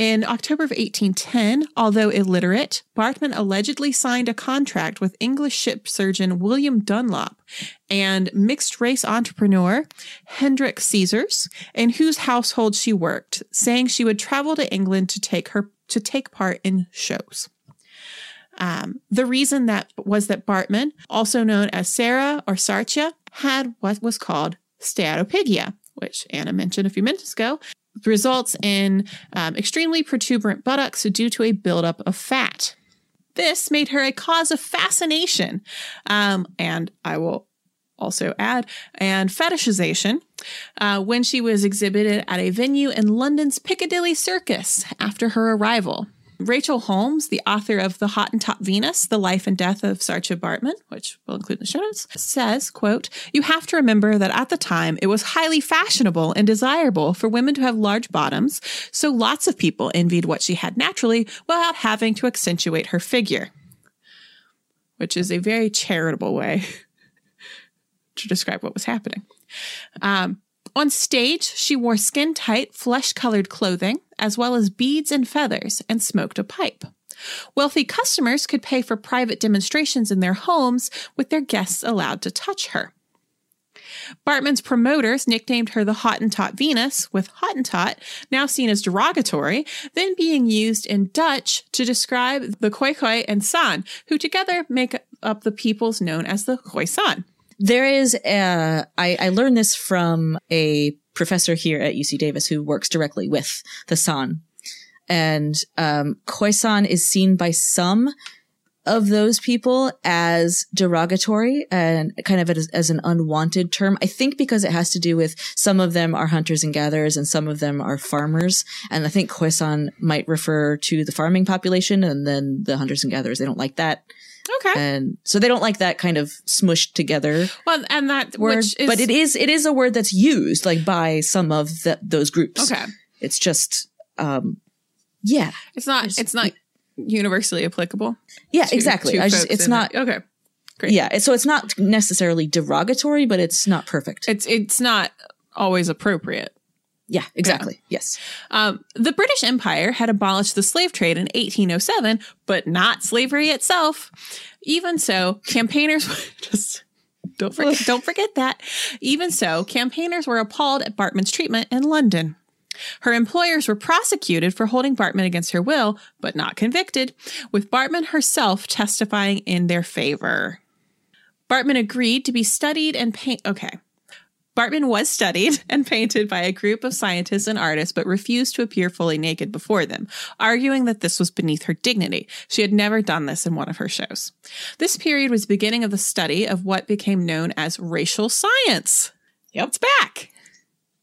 In October of 1810, although illiterate, Baartman allegedly signed a contract with English ship surgeon William Dunlop and mixed race entrepreneur Hendrik Cesars, in whose household she worked, saying she would travel to England to take her to take part in shows. Um, the reason that was that Baartman, also known as Sarah or Saartjie, had what was called steatopygia, which Anna mentioned a few minutes ago, results in um, extremely protuberant buttocks due to a buildup of fat. This made her a cause of fascination, um, and I will also add, and fetishization uh, when she was exhibited at a venue in London's Piccadilly Circus after her arrival. Rachel Holmes, the author of The Hottentot Venus, The Life and Death of Saartjie Baartman, which we'll include in the show notes, says, quote, You have to remember that at the time it was highly fashionable and desirable for women to have large bottoms, so lots of people envied what she had naturally without having to accentuate her figure. Which is a very charitable way to describe what was happening. Um, on stage, she wore skin tight, flesh colored clothing, as well as beads and feathers, and smoked a pipe. Wealthy customers could pay for private demonstrations in their homes, with their guests allowed to touch her. Baartman's promoters nicknamed her the Hottentot Venus, with Hottentot now seen as derogatory, then being used in Dutch to describe the Khoikhoi and San, who together make up the peoples known as the Khoisan. There is a, I, I learned this from a professor here at UC Davis who works directly with the San. And um, Khoisan is seen by some of those people as derogatory and kind of as, as an unwanted term. I think because it has to do with some of them are hunters and gatherers and some of them are farmers. And I think Khoisan might refer to the farming population and then the hunters and gatherers, they don't like that. Okay. And so they don't like that kind of smushed together Well, and that word, which is, but it is it is a word that's used like by some of the, those groups. okay. It's just um yeah. It's not. It's not universally applicable. Yeah, to- exactly. to I just it's not okay. Great. yeah, so it's not necessarily derogatory, but it's not perfect. It's it's not always appropriate. Yeah, exactly. Yes. Um, the British Empire had abolished the slave trade in 1807, but not slavery itself. Even so, campaigners just don't forget, don't forget that. Even so, campaigners were appalled at Baartman's treatment in London. Her employers were prosecuted for holding Baartman against her will, but not convicted, with Baartman herself testifying in their favor. Baartman agreed to be studied and paint. Okay. Baartman was studied and painted by a group of scientists and artists, but refused to appear fully naked before them, arguing that this was beneath her dignity. She had never done this in one of her shows. This period was the beginning of the study of what became known as racial science. Yep. It's back.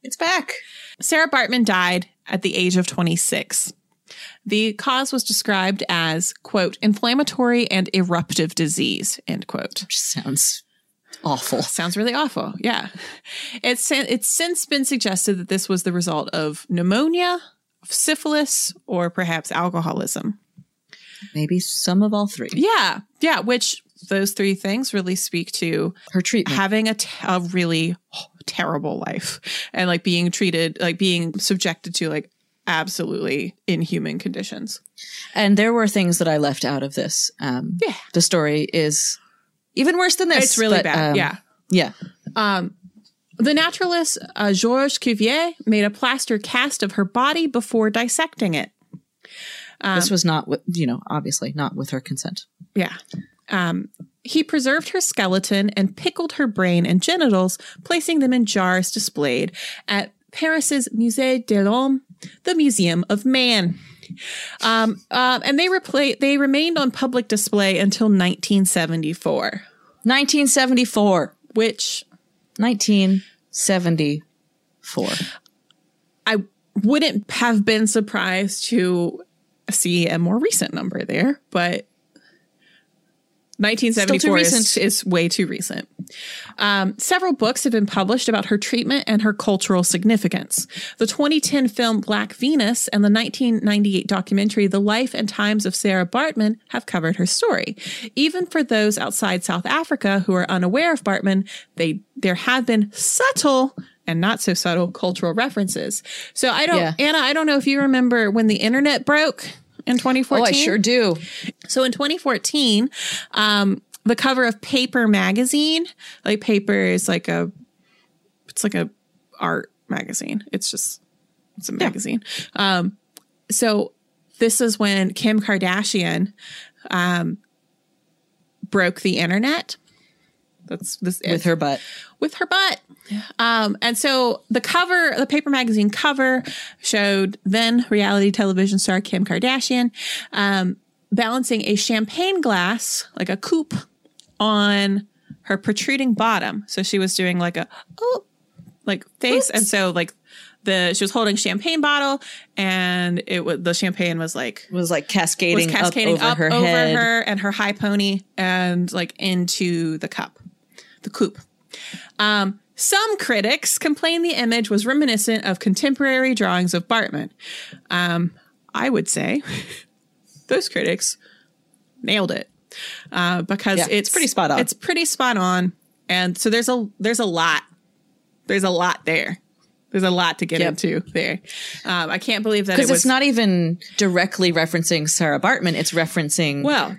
It's back. Sarah Baartman died at the age of 26. The cause was described as, quote, inflammatory and eruptive disease, end quote. Which sounds awful. Sounds really awful. Yeah. It's, it's since been suggested that this was the result of pneumonia, syphilis, or perhaps alcoholism. Maybe some of all three. Yeah. Yeah. Which those three things really speak to Her treatment. having a, t- a really terrible life and like being treated, like being subjected to like absolutely inhuman conditions. and there were things that I left out of this. Um, Yeah. The story is even worse than this. It's really but, bad. um, yeah. Yeah. The naturalist uh, Georges Cuvier made a plaster cast of her body before dissecting it. this was not, with, you know, obviously not with her consent. Yeah. Um, he preserved her skeleton and pickled her brain and genitals, placing them in jars displayed at Paris's Musée de l'Homme, the Museum of Man. Um, uh, and they repla- they remained on public display until 1974, 1974. which 1974. I wouldn't have been surprised to see a more recent number there, but 1974 is, is way too recent. Um, several books have been published about her treatment and her cultural significance. The 2010 film Black Venus and the 1998 documentary The Life and Times of Sarah Baartman have covered her story. Even for those outside South Africa who are unaware of Baartman, they there have been subtle and not so subtle cultural references. So I don't, Yeah. Anna, I don't know if you remember when the internet broke in 2014. Oh, I sure do. So in 2014, um, the cover of Paper magazine, like Paper is like a, it's like a art magazine. It's just, it's a magazine. Um, so this is when Kim Kardashian, um, broke the internet. That's this With her butt. With her butt. Um, and so the cover, the paper magazine cover showed then reality television star Kim Kardashian um, balancing a champagne glass, like a coupe, on her protruding bottom. So she was doing like a, oh, like face. And so like the, she was holding champagne bottle and it was, the champagne was like, Was like cascading, was cascading up over up her over her and her high pony and like into the cup, the coupe. Um, some critics complained the image was reminiscent of contemporary drawings of Baartman. Um, I would say those critics nailed it uh, because Yeah, it's it's pretty spot on. It's pretty spot on, and so there's a there's a lot there's a lot there. There's a lot to get Yep. into there. Um, I can't believe that Because was it's not even directly referencing Sarah Baartman. It's referencing well.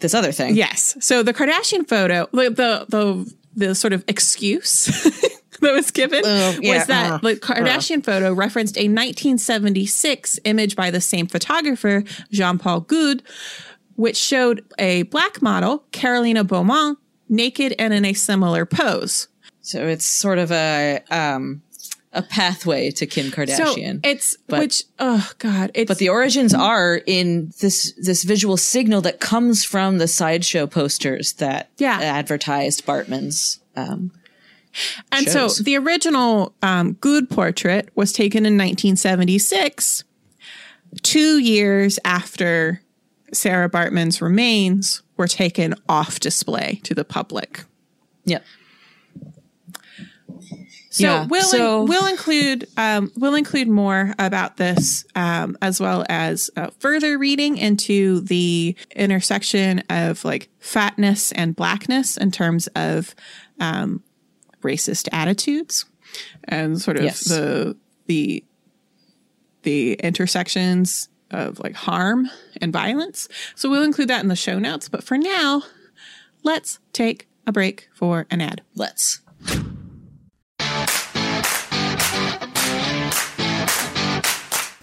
this other thing. Yes. So the Kardashian photo, the the the, the sort of excuse that was given Oh, yeah. was that Uh, the Kardashian photo referenced a 1976 image by the same photographer, Jean Paul Goude, which showed a black model, Carolina Beaumont, naked and in a similar pose. So it's sort of a um a pathway to Kim Kardashian. So it's But- which oh god, it's but the origins are in this this visual signal that comes from the sideshow posters that Yeah. advertised Baartman's um And shows. so the original um, Goude portrait was taken in 1976, two years after Sarah Baartman's remains were taken off display to the public. yeah. So Yeah, we'll so- we'll include um, we'll include more about this um, as well as uh, further reading into the intersection of like fatness and blackness in terms of um, racist attitudes and sort of Yes. the the the intersections of like harm and violence. So we'll include that in the show notes. But for now, let's take a break for an ad. Let's.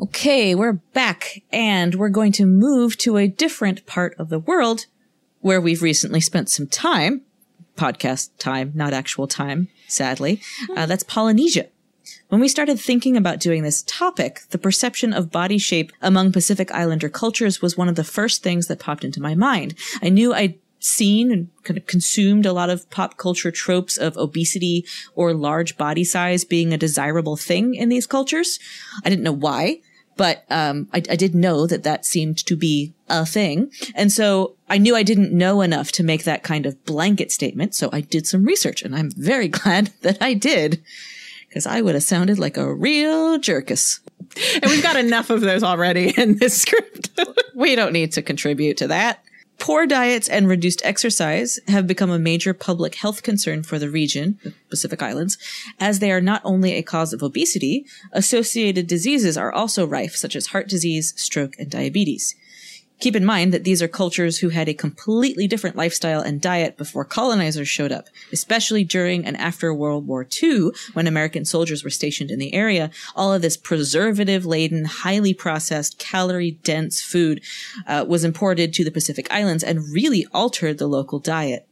Okay, we're back and we're going to move to a different part of the world where we've recently spent some time. Podcast time, not actual time, sadly. Uh, that's Polynesia. When we started thinking about doing this topic, the perception of body shape among Pacific Islander cultures was one of the first things that popped into my mind. I knew I'd seen and kind of consumed a lot of pop culture tropes of obesity or large body size being a desirable thing in these cultures. I didn't know why, but um, I, I did know that that seemed to be a thing. And so I knew I didn't know enough to make that kind of blanket statement. So I did some research and I'm very glad that I did because I would have sounded like a real jerkus. And we've got enough of those already in this script. we don't need to contribute to that. Poor diets and reduced exercise have become a major public health concern for the region, the Pacific Islands, as they are not only a cause of obesity, associated diseases are also rife, such as heart disease, stroke, and diabetes. Keep in mind that these are cultures who had a completely different lifestyle and diet before colonizers showed up, especially during and after World War II when American soldiers were stationed in the area. All of this preservative laden, highly processed, calorie dense food uh, was imported to the Pacific Islands and really altered the local diet.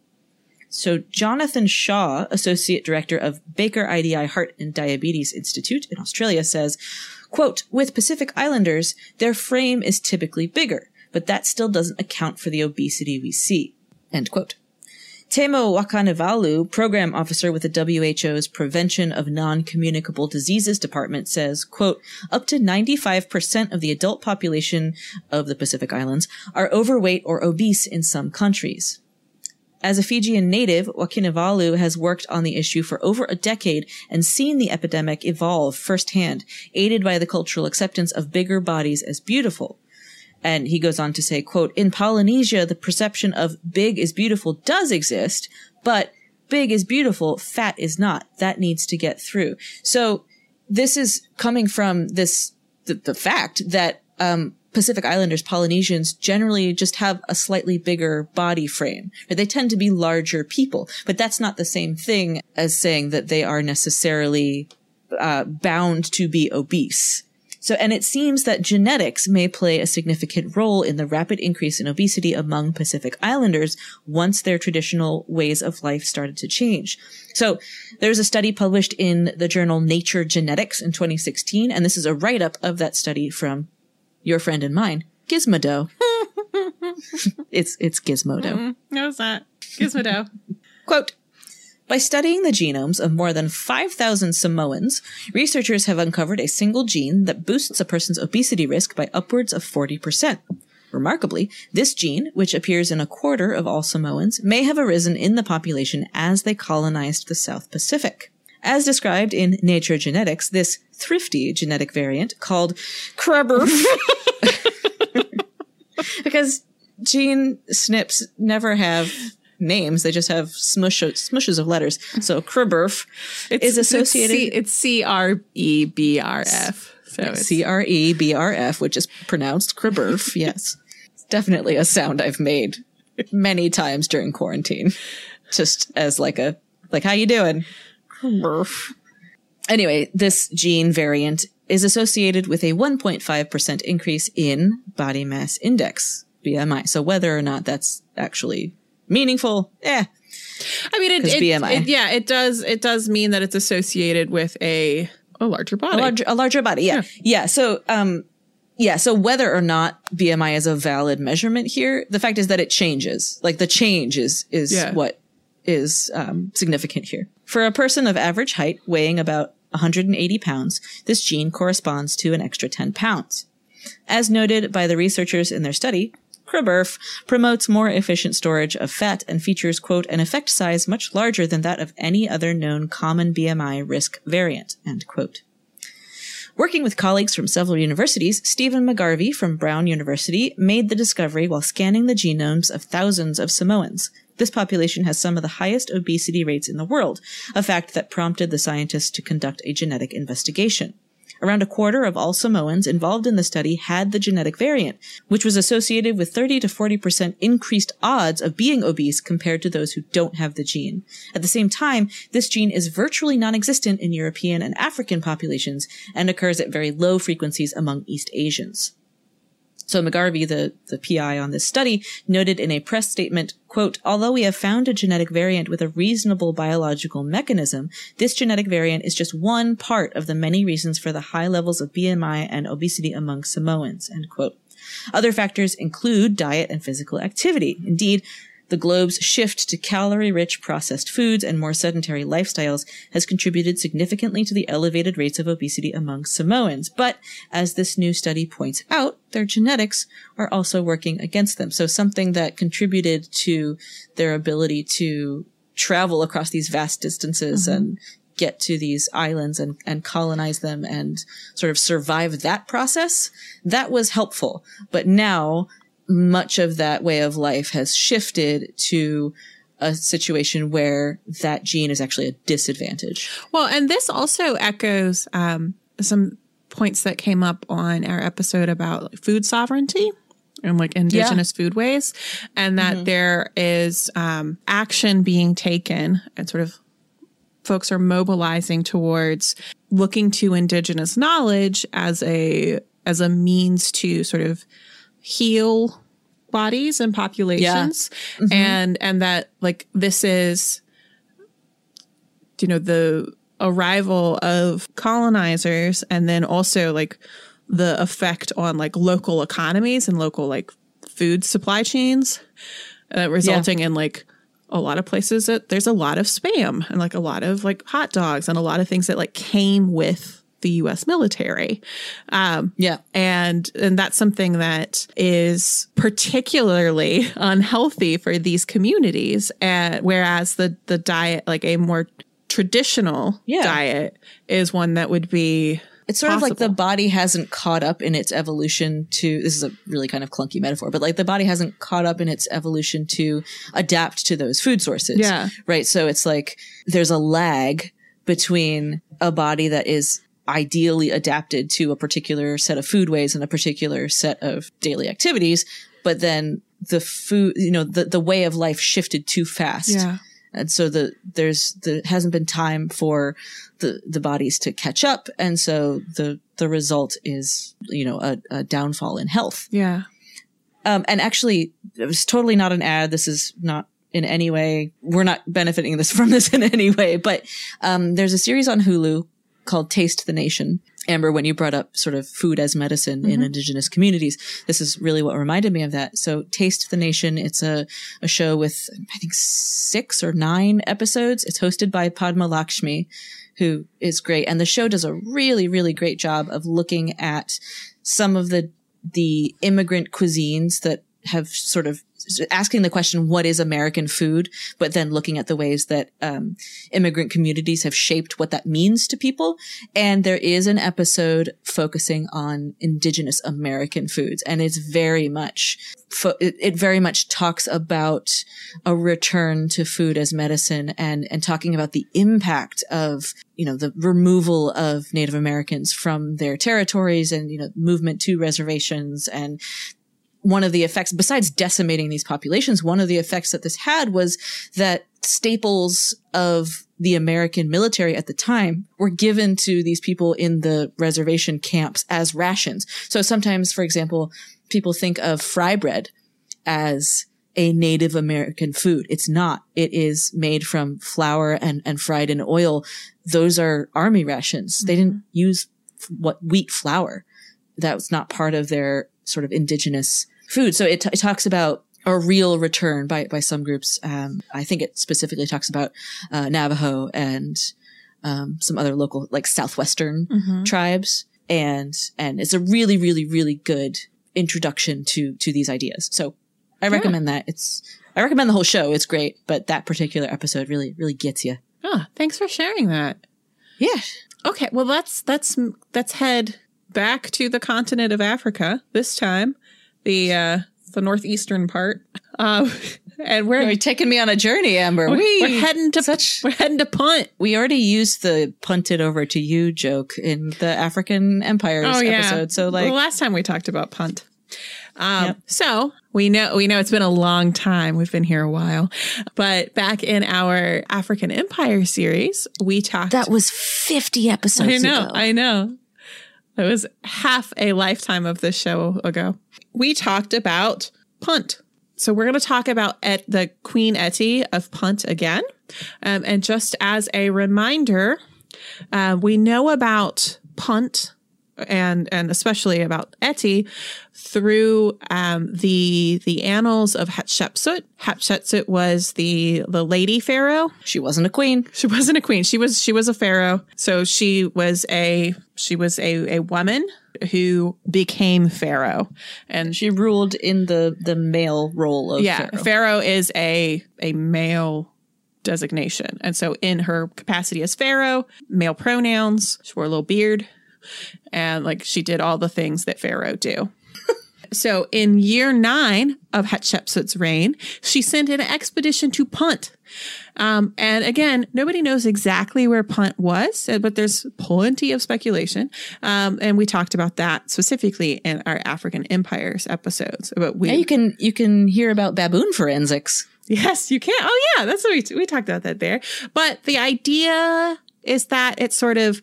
So Jonathan Shaw, Associate Director of Baker IDI Heart and Diabetes Institute in Australia says, quote, with Pacific Islanders, their frame is typically bigger but that still doesn't account for the obesity we see. End quote. Temo Waqanivalu, program officer with the WHO's Prevention of Non-Communicable Diseases Department says, quote, up to 95% of the adult population of the Pacific Islands are overweight or obese in some countries. As a Fijian native, Waqanivalu has worked on the issue for over a decade and seen the epidemic evolve firsthand, aided by the cultural acceptance of bigger bodies as beautiful. And he goes on to say, quote, in Polynesia, the perception of big is beautiful does exist, but big is beautiful, fat is not. That needs to get through. So this is coming from this, the, the fact that, um, Pacific Islanders, Polynesians generally just have a slightly bigger body frame. They tend to be larger people, but that's not the same thing as saying that they are necessarily uh, bound to be obese. So, and it seems that genetics may play a significant role in the rapid increase in obesity among Pacific Islanders once their traditional ways of life started to change. So there's a study published in the journal Nature Genetics in 2016, and this is a write-up of that study from your friend and mine, Gizmodo. it's it's Gizmodo. Mm-hmm. How's that? Gizmodo. Quote by studying the genomes of more than 5,000 Samoans, researchers have uncovered a single gene that boosts a person's obesity risk by upwards of 40%. Remarkably, this gene, which appears in a quarter of all Samoans, may have arisen in the population as they colonized the South Pacific. As described in Nature Genetics, this thrifty genetic variant called Crabber, because gene snips never have names. They just have smush smushes of letters. So Kreberf is associated. It's C R E B R F. So C R E B R F, which is pronounced Kreberf. yes, it's definitely a sound I've made many times during quarantine, just as like a like how you doing. Kreberf. Anyway, this gene variant is associated with a 1.5% increase in body mass index, BMI. So whether or not that's actually meaningful, eh. I mean, it, it, it, yeah, it does. It does mean that it's associated with a a larger body. a larger, a larger body. Yeah. yeah. So, um, yeah. So whether or not BMI is a valid measurement here, the fact is that it changes. Like the change is, is Yeah. what is, um, significant here. For a person of average height weighing about 180 pounds, this gene corresponds to an extra 10 pounds. As noted by the researchers in their study, Kriberf promotes more efficient storage of fat and features, quote, an effect size much larger than that of any other known common BMI risk variant, end quote. Working with colleagues from several universities, Stephen McGarvey from Brown University made the discovery while scanning the genomes of thousands of Samoans. This population has some of the highest obesity rates in the world, a fact that prompted the scientists to conduct a genetic investigation. Around a quarter of all Samoans involved in the study had the genetic variant, which was associated with 30 to 40% increased odds of being obese compared to those who don't have the gene. At the same time, this gene is virtually non-existent in European and African populations and occurs at very low frequencies among East Asians. So McGarvey, the, the PI on this study, noted in a press statement, quote, although we have found a genetic variant with a reasonable biological mechanism, this genetic variant is just one part of the many reasons for the high levels of BMI and obesity among Samoans, end quote. Other factors include diet and physical activity. Indeed, the globe's shift to calorie rich processed foods and more sedentary lifestyles has contributed significantly to the elevated rates of obesity among Samoans. But as this new study points out, their genetics are also working against them. So something that contributed to their ability to travel across these vast distances mm-hmm. and get to these islands and, and colonize them and sort of survive that process, that was helpful. But now much of that way of life has shifted to a situation where that gene is actually a disadvantage. Well, and this also echoes um, some points that came up on our episode about food sovereignty and like indigenous foodways, and that there is um, action being taken and sort of folks are mobilizing towards looking to indigenous knowledge as a as a means to sort of heal bodies and populations. And and that like this is you know the arrival of colonizers and then also like the effect on like local economies and local like food supply chains uh, resulting in like a lot of places that there's a lot of spam and like a lot of like hot dogs and a lot of things that like came with the US military. Um, Yeah. and and that's something that is particularly unhealthy for these communities and whereas the the diet like a more traditional Yeah. diet is one that would be It's sort of like the body hasn't caught up in its evolution to this is a really kind of clunky metaphor, but like the body hasn't caught up in its evolution to adapt to those food sources. Yeah. Right. So it's like there's a lag between a body that is ideally adapted to a particular set of foodways and a particular set of daily activities, but then the food, you know, the, the way of life shifted too fast. yeah And so the there's there hasn't been time for the the bodies to catch up, and so the the result is you know a, a downfall in health. yeah Um, and actually, it was totally not an ad. This is not in any way. We're not benefiting this from this in any way. But um, there's a series on Hulu called Taste the Nation. Amber, when you brought up sort of food as medicine in mm-hmm. indigenous communities, this is really what reminded me of that. So Taste the Nation, it's a, a show with, I think, six or nine episodes. It's hosted by Padma Lakshmi, who is great. And the show does a really, really great job of looking at some of the, the immigrant cuisines that have sort of asking the question, what is American food? But then looking at the ways that, um, immigrant communities have shaped what that means to people. And there is an episode focusing on indigenous American foods. And it's very much, fo- it, it very much talks about a return to food as medicine and, and talking about the impact of, you know, the removal of Native Americans from their territories and, you know, movement to reservations and one of the effects, besides decimating these populations, one of the effects that this had was that staples of the American military at the time were given to these people in the reservation camps as rations. So sometimes, for example, people think of fry bread as a Native American food. It's not. It is made from flour and, and fried in oil. Those are army rations. They mm-hmm. didn't use what wheat flour. That was not part of their sort of indigenous food. So it, t- it talks about a real return by, by some groups. Um, I think it specifically talks about, uh, Navajo and, um, some other local, like Southwestern tribes. And, and it's a really, really, really good introduction to, to these ideas. So I recommend that. It's, I recommend the whole show. It's great, but that particular episode really, really gets you. Oh, thanks for sharing that. Yeah. Okay, well let's let's let's head back to the continent of Africa this time, the uh, the northeastern part. Um, and we're You're taking me on a journey, Amber. We, we're heading to such, we're heading to punt. we already used the punted over to you joke in the African empires Oh yeah. episode. So like the last time we talked about punt. Um, Yep. So we know we know it's been a long time. We've been here a while, but back in our African Empire series, we talked. that was 50 episodes I know, ago. I know. It was half a lifetime of this show ago. We talked about Punt. So we're going to talk about et- the Queen Etty of Punt again. Um, and just as a reminder, uh, we know about Punt and and especially about Etty through um, the the annals of Hatshepsut. Hatshepsut was the the lady pharaoh she wasn't a queen. she wasn't a queen. She was she was a pharaoh. So she was a she was a, a woman who became pharaoh. And she She ruled in the, the male role of yeah, pharaoh. pharaoh is a a male designation. And so in her capacity as pharaoh, male pronouns, she wore a little beard and like she did all the things that pharaoh do. So in year nine of Hatshepsut's reign, she sent an expedition to Punt. Um, and again, nobody knows exactly where Punt was, uh, but there's plenty of speculation. Um, and we talked about that specifically in our African empires episodes. But we, Yeah, you can you can hear about baboon forensics. Yes, you can. Oh, yeah, that's what we we talked about that there. But the idea is that it's sort of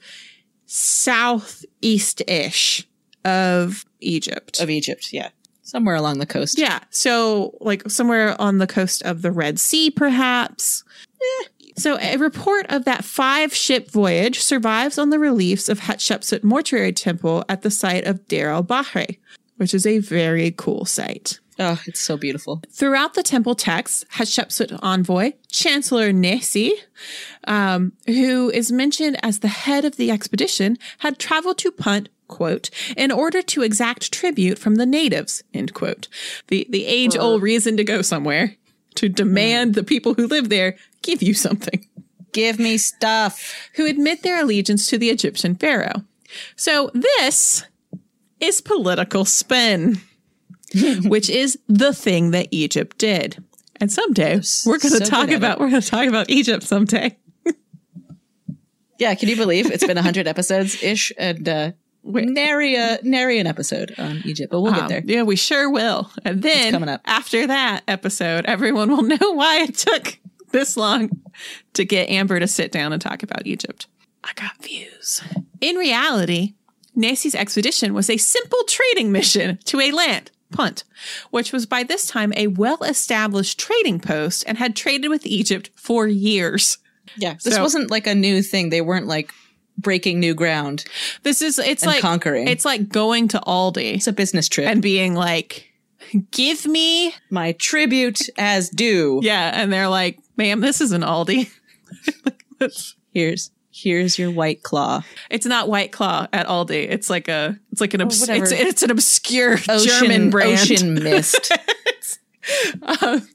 southeast-ish of Egypt. Of Egypt, yeah. Somewhere along the coast. yeah, so like somewhere on the coast of the Red Sea, perhaps. Eh. So a report of that five-ship voyage survives on the reliefs of Hatshepsut Mortuary Temple at the site of Deir el-Bahri, which is a very cool site. Oh, it's so beautiful. Throughout the temple texts, Hatshepsut envoy, Chancellor Nesi, um, who is mentioned as the head of the expedition, had traveled to Punt, quote, in order to exact tribute from the natives, end quote. The, the age old reason to go somewhere, to demand the people who live there give you something, Give me stuff. who admit their allegiance to the Egyptian pharaoh. So this is political spin which is the thing that Egypt did. And someday we're going to so talk about we're going to talk about Egypt someday. Yeah, can you believe it's been 100 episodes ish and uh nary a nary an episode on Egypt, but we'll get Um, there. yeah, we sure will. And then coming up. after that episode, everyone will know why it took this long to get Amber to sit down and talk about Egypt. I got views. In reality, Nancy's expedition was a simple trading mission to a land, Punt, which was by this time a well established trading post and had traded with Egypt for years. Yeah, this So- wasn't like a new thing. They weren't like breaking new ground. This is it's like conquering. It's like going to Aldi It's a business trip. and being like, "Give me my tribute as due. yeah," and they're like, "Ma'am, this is an Aldi. Here's here's your white claw. it's not White Claw at Aldi. It's like a it's like an oh, obs- whatever. it's it's an obscure Ocean, German brand. Ocean mist. Um,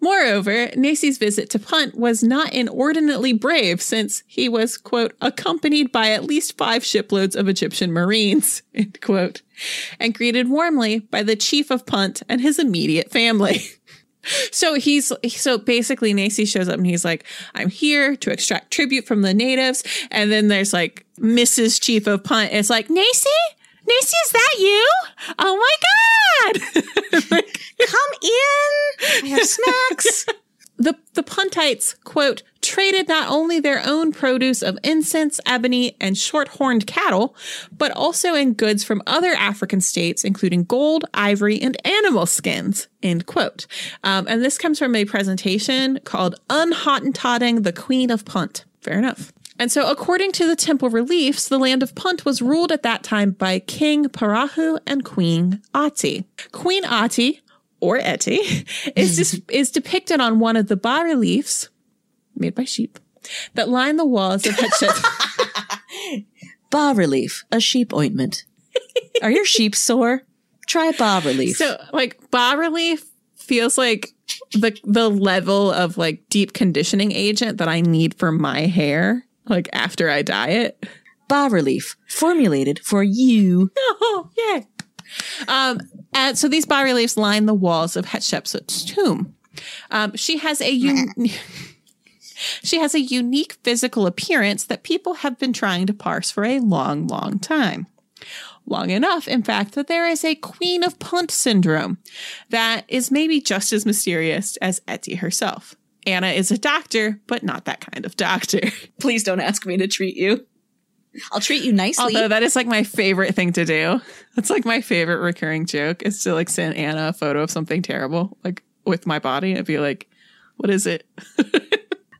moreover, Nacy's visit to Punt was not inordinately brave since he was, quote, accompanied by at least five shiploads of Egyptian Marines, end quote, and greeted warmly by the chief of Punt and his immediate family. So he's so basically Nacy shows up and he's like, I'm here to extract tribute from the natives. And then there's like Mrs. Chief of Punt. It's like, Nacy? Nacy, is that you? Oh my God. Come in. I have snacks. the the Puntites, quote, traded not only their own produce of incense, ebony, and short horned cattle, but also in goods from other African states, including gold, ivory, and animal skins, end quote. Um, and this comes from a presentation called Unhottentotting the Queen of Punt. Fair enough. And so, according to the temple reliefs, the land of Punt was ruled at that time by King Parahu and Queen Ati. Queen Ati, or Eti, is, dis- is depicted on one of the bas reliefs made by sheep that line the walls of Hatshepsut. Bas relief, a sheep ointment. Are your sheep sore? Try bas relief. so, like, bas relief feels like the the level of like deep conditioning agent that I need for my hair, like after I dye it. bas relief, formulated for you. Oh, yay. Um, and so these bas reliefs line the walls of Hatshepsut's tomb. Um, she has a un- she has a unique physical appearance that people have been trying to parse for a long, long time. Long enough, in fact, that there is a Queen of Punt syndrome that is maybe just as mysterious as Etty herself. Anna is a doctor, but not that kind of doctor. Please don't ask me to treat you. I'll treat you nicely. Although that is like my favorite thing to do. That's like my favorite recurring joke is to like send Anna a photo of something terrible, like with my body, and be like, "What is it?"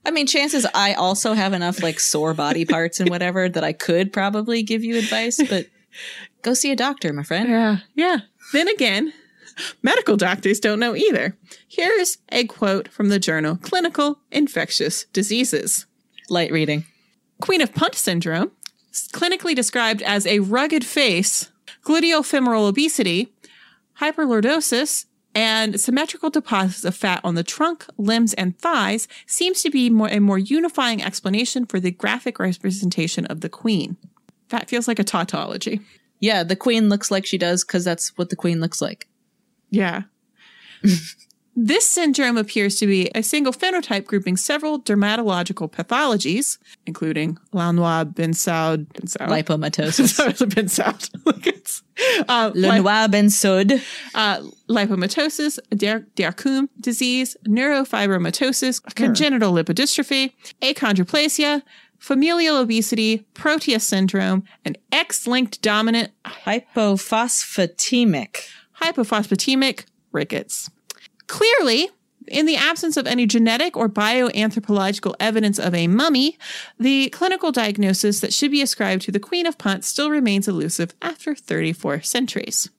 I mean, chances I also have enough like sore body parts and whatever that I could probably give you advice, but go see a doctor, my friend. Yeah, yeah. Then again, medical doctors don't know either. Here's a quote from the journal Clinical Infectious Diseases. Light reading. Queen of Punt syndrome, clinically described as a rugged face, gluteofemoral obesity, hyperlordosis, and symmetrical deposits of fat on the trunk, limbs, and thighs, seems to be more, a more unifying explanation for the graphic representation of the queen. That feels like a tautology. Yeah, the queen looks like she does because that's what the queen looks like. Yeah. this syndrome appears to be a single phenotype grouping several dermatological pathologies, including Launois-Bensaude. Lipomatosis. ben Saud. Like it's, uh, Le li- Noir Ben Sud. uh, lipomatosis, Dercum disease, neurofibromatosis, congenital lipodystrophy, achondroplasia, familial obesity, Proteus syndrome, and X-linked dominant Hypophosphatemic. hypophosphatemic rickets. Clearly, in the absence of any genetic or bioanthropological evidence of a mummy, the clinical diagnosis that should be ascribed to the Queen of Punt still remains elusive after 34 centuries.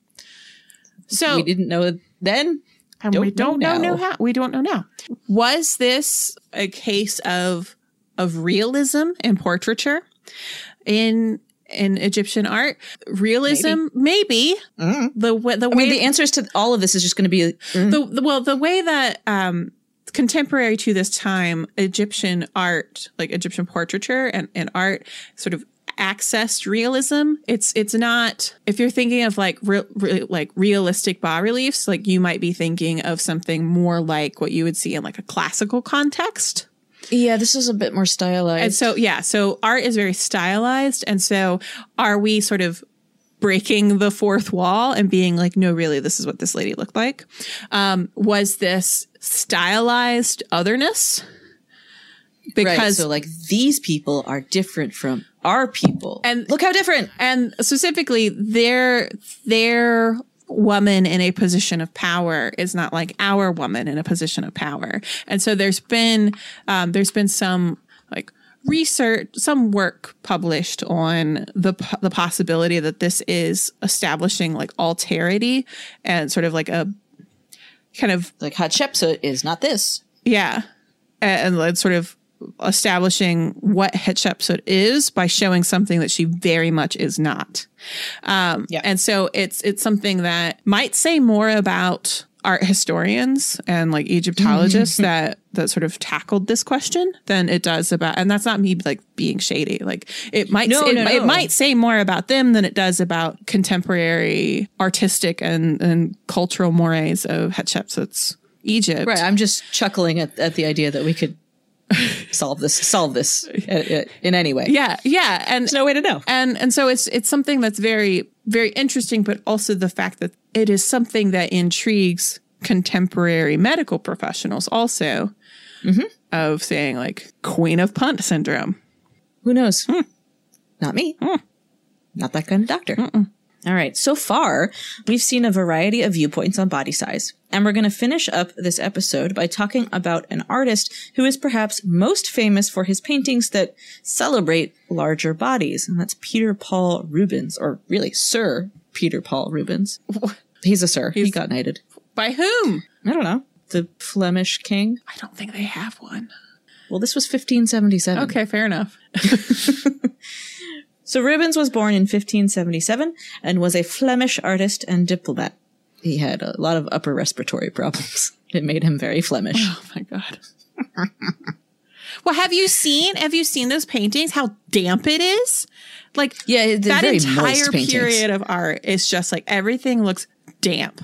So We didn't know then. and don't we don't know know, now. how. We don't know now. Was this a case of of realism in portraiture in in Egyptian art? Realism, maybe. The way the I way mean, the answers to all of this is just going to be the, the well the way that um contemporary to this time egyptian art like egyptian portraiture and, and art sort of accessed realism it's it's not if you're thinking of like re, re- like realistic bas reliefs like you might be thinking of something more like what you would see in like a classical context Yeah, this is a bit more stylized. and so, yeah, so art is very stylized. And so, are we sort of breaking the fourth wall and being like, no, really, this is what this lady looked like? Um, was this stylized otherness? right, Because so like these people are different from our people, And- look how different. and specifically their their woman in a position of power is not like our woman in a position of power and so there's been um, there's been some like research some work published on the the possibility that this is establishing like alterity and sort of like a kind of Like Hatshepsut is not this. yeah. And it's sort of establishing what Hatshepsut is by showing something that she very much is not. Um, Yeah. And so it's it's something that might say more about art historians and like Egyptologists that that sort of tackled this question than it does about and that's not me like being shady like it might No, say, no, it, it no. might say more about them than it does about contemporary artistic and and cultural mores of Hatshepsut's Egypt Right. I'm just chuckling at, at the idea that we could solve this, solve this uh, uh, in any way. Yeah, yeah, and There's no way to know. and and so it's it's something that's very very interesting, but also the fact that it is something that intrigues contemporary medical professionals also. of saying like queen of punt syndrome. Who knows? Not me. Not that kind of doctor. All right. So far, we've seen a variety of viewpoints on body size. And we're going to finish up this episode by talking about an artist who is perhaps most famous for his paintings that celebrate larger bodies. And that's Peter Paul Rubens, or really Sir Peter Paul Rubens. He's a sir. he He's- got knighted. By whom? I don't know. The Flemish king. I don't think they have one. Well, this was 1577. Okay, fair enough. So Rubens was born in 1577 and was a Flemish artist and diplomat. He had a lot of upper respiratory problems. It made him very Flemish. Oh my god. well, have you seen have you seen those paintings? How damp it is? Like Yeah, that very entire period of art is just like everything looks damp.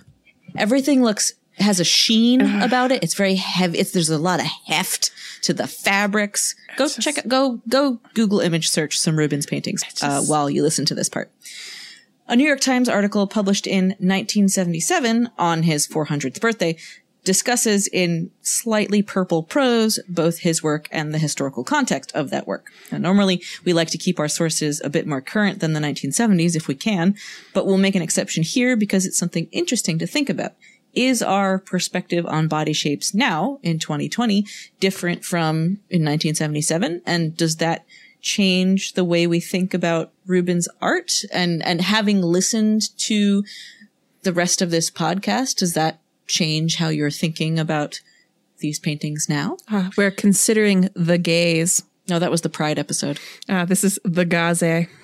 Everything looks has a sheen about it. It's very heavy. It's there's a lot of heft to the fabrics. Go check it. Go go Google image search some Rubens paintings uh, while you listen to this part. A New York Times article published in 1977 on his 400th birthday discusses in slightly purple prose both his work and the historical context of that work. Now, normally, we like to keep our sources a bit more current than the 1970s if we can, but we'll make an exception here because it's something interesting to think about. Is our perspective on body shapes now in 2020 different from in 1977? And does that change the way we think about Rubens' art? And, and having listened to the rest of this podcast, does that change how you're thinking about these paintings now? Uh, we're considering the gaze. No, that was the Pride episode. Uh, this is the gaze.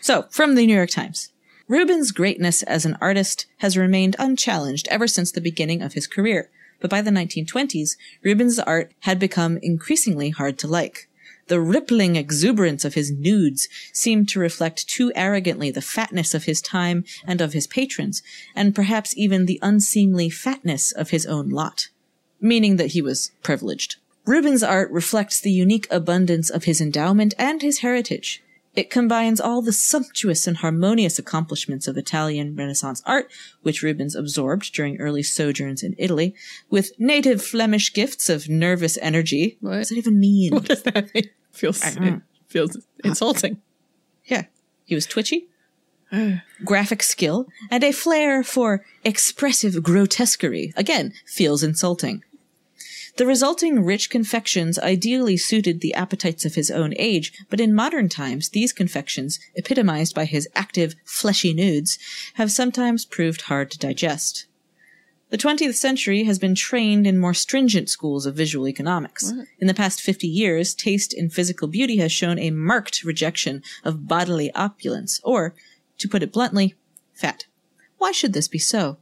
So, from the New York Times. Rubens' greatness as an artist has remained unchallenged ever since the beginning of his career, but by the 1920s, Rubens' art had become increasingly hard to like. The rippling exuberance of his nudes seemed to reflect too arrogantly the fatness of his time and of his patrons, and perhaps even the unseemly fatness of his own lot. Meaning that he was privileged. Rubens' art reflects the unique abundance of his endowment and his heritage. It combines all the sumptuous and harmonious accomplishments of Italian Renaissance art, which Rubens absorbed during early sojourns in Italy, with native Flemish gifts of nervous energy. What does that even mean? What does that mean? Feels it feels insulting. Yeah. He was twitchy, graphic skill, and a flair for expressive grotesquerie. Again, feels insulting. The resulting rich confections ideally suited the appetites of his own age, but in modern times, these confections, epitomized by his active, fleshy nudes, have sometimes proved hard to digest. The 20th century has been trained in more stringent schools of visual economics. In the past 50 years, taste in physical beauty has shown a marked rejection of bodily opulence, or, to put it bluntly, fat. Why should this be so?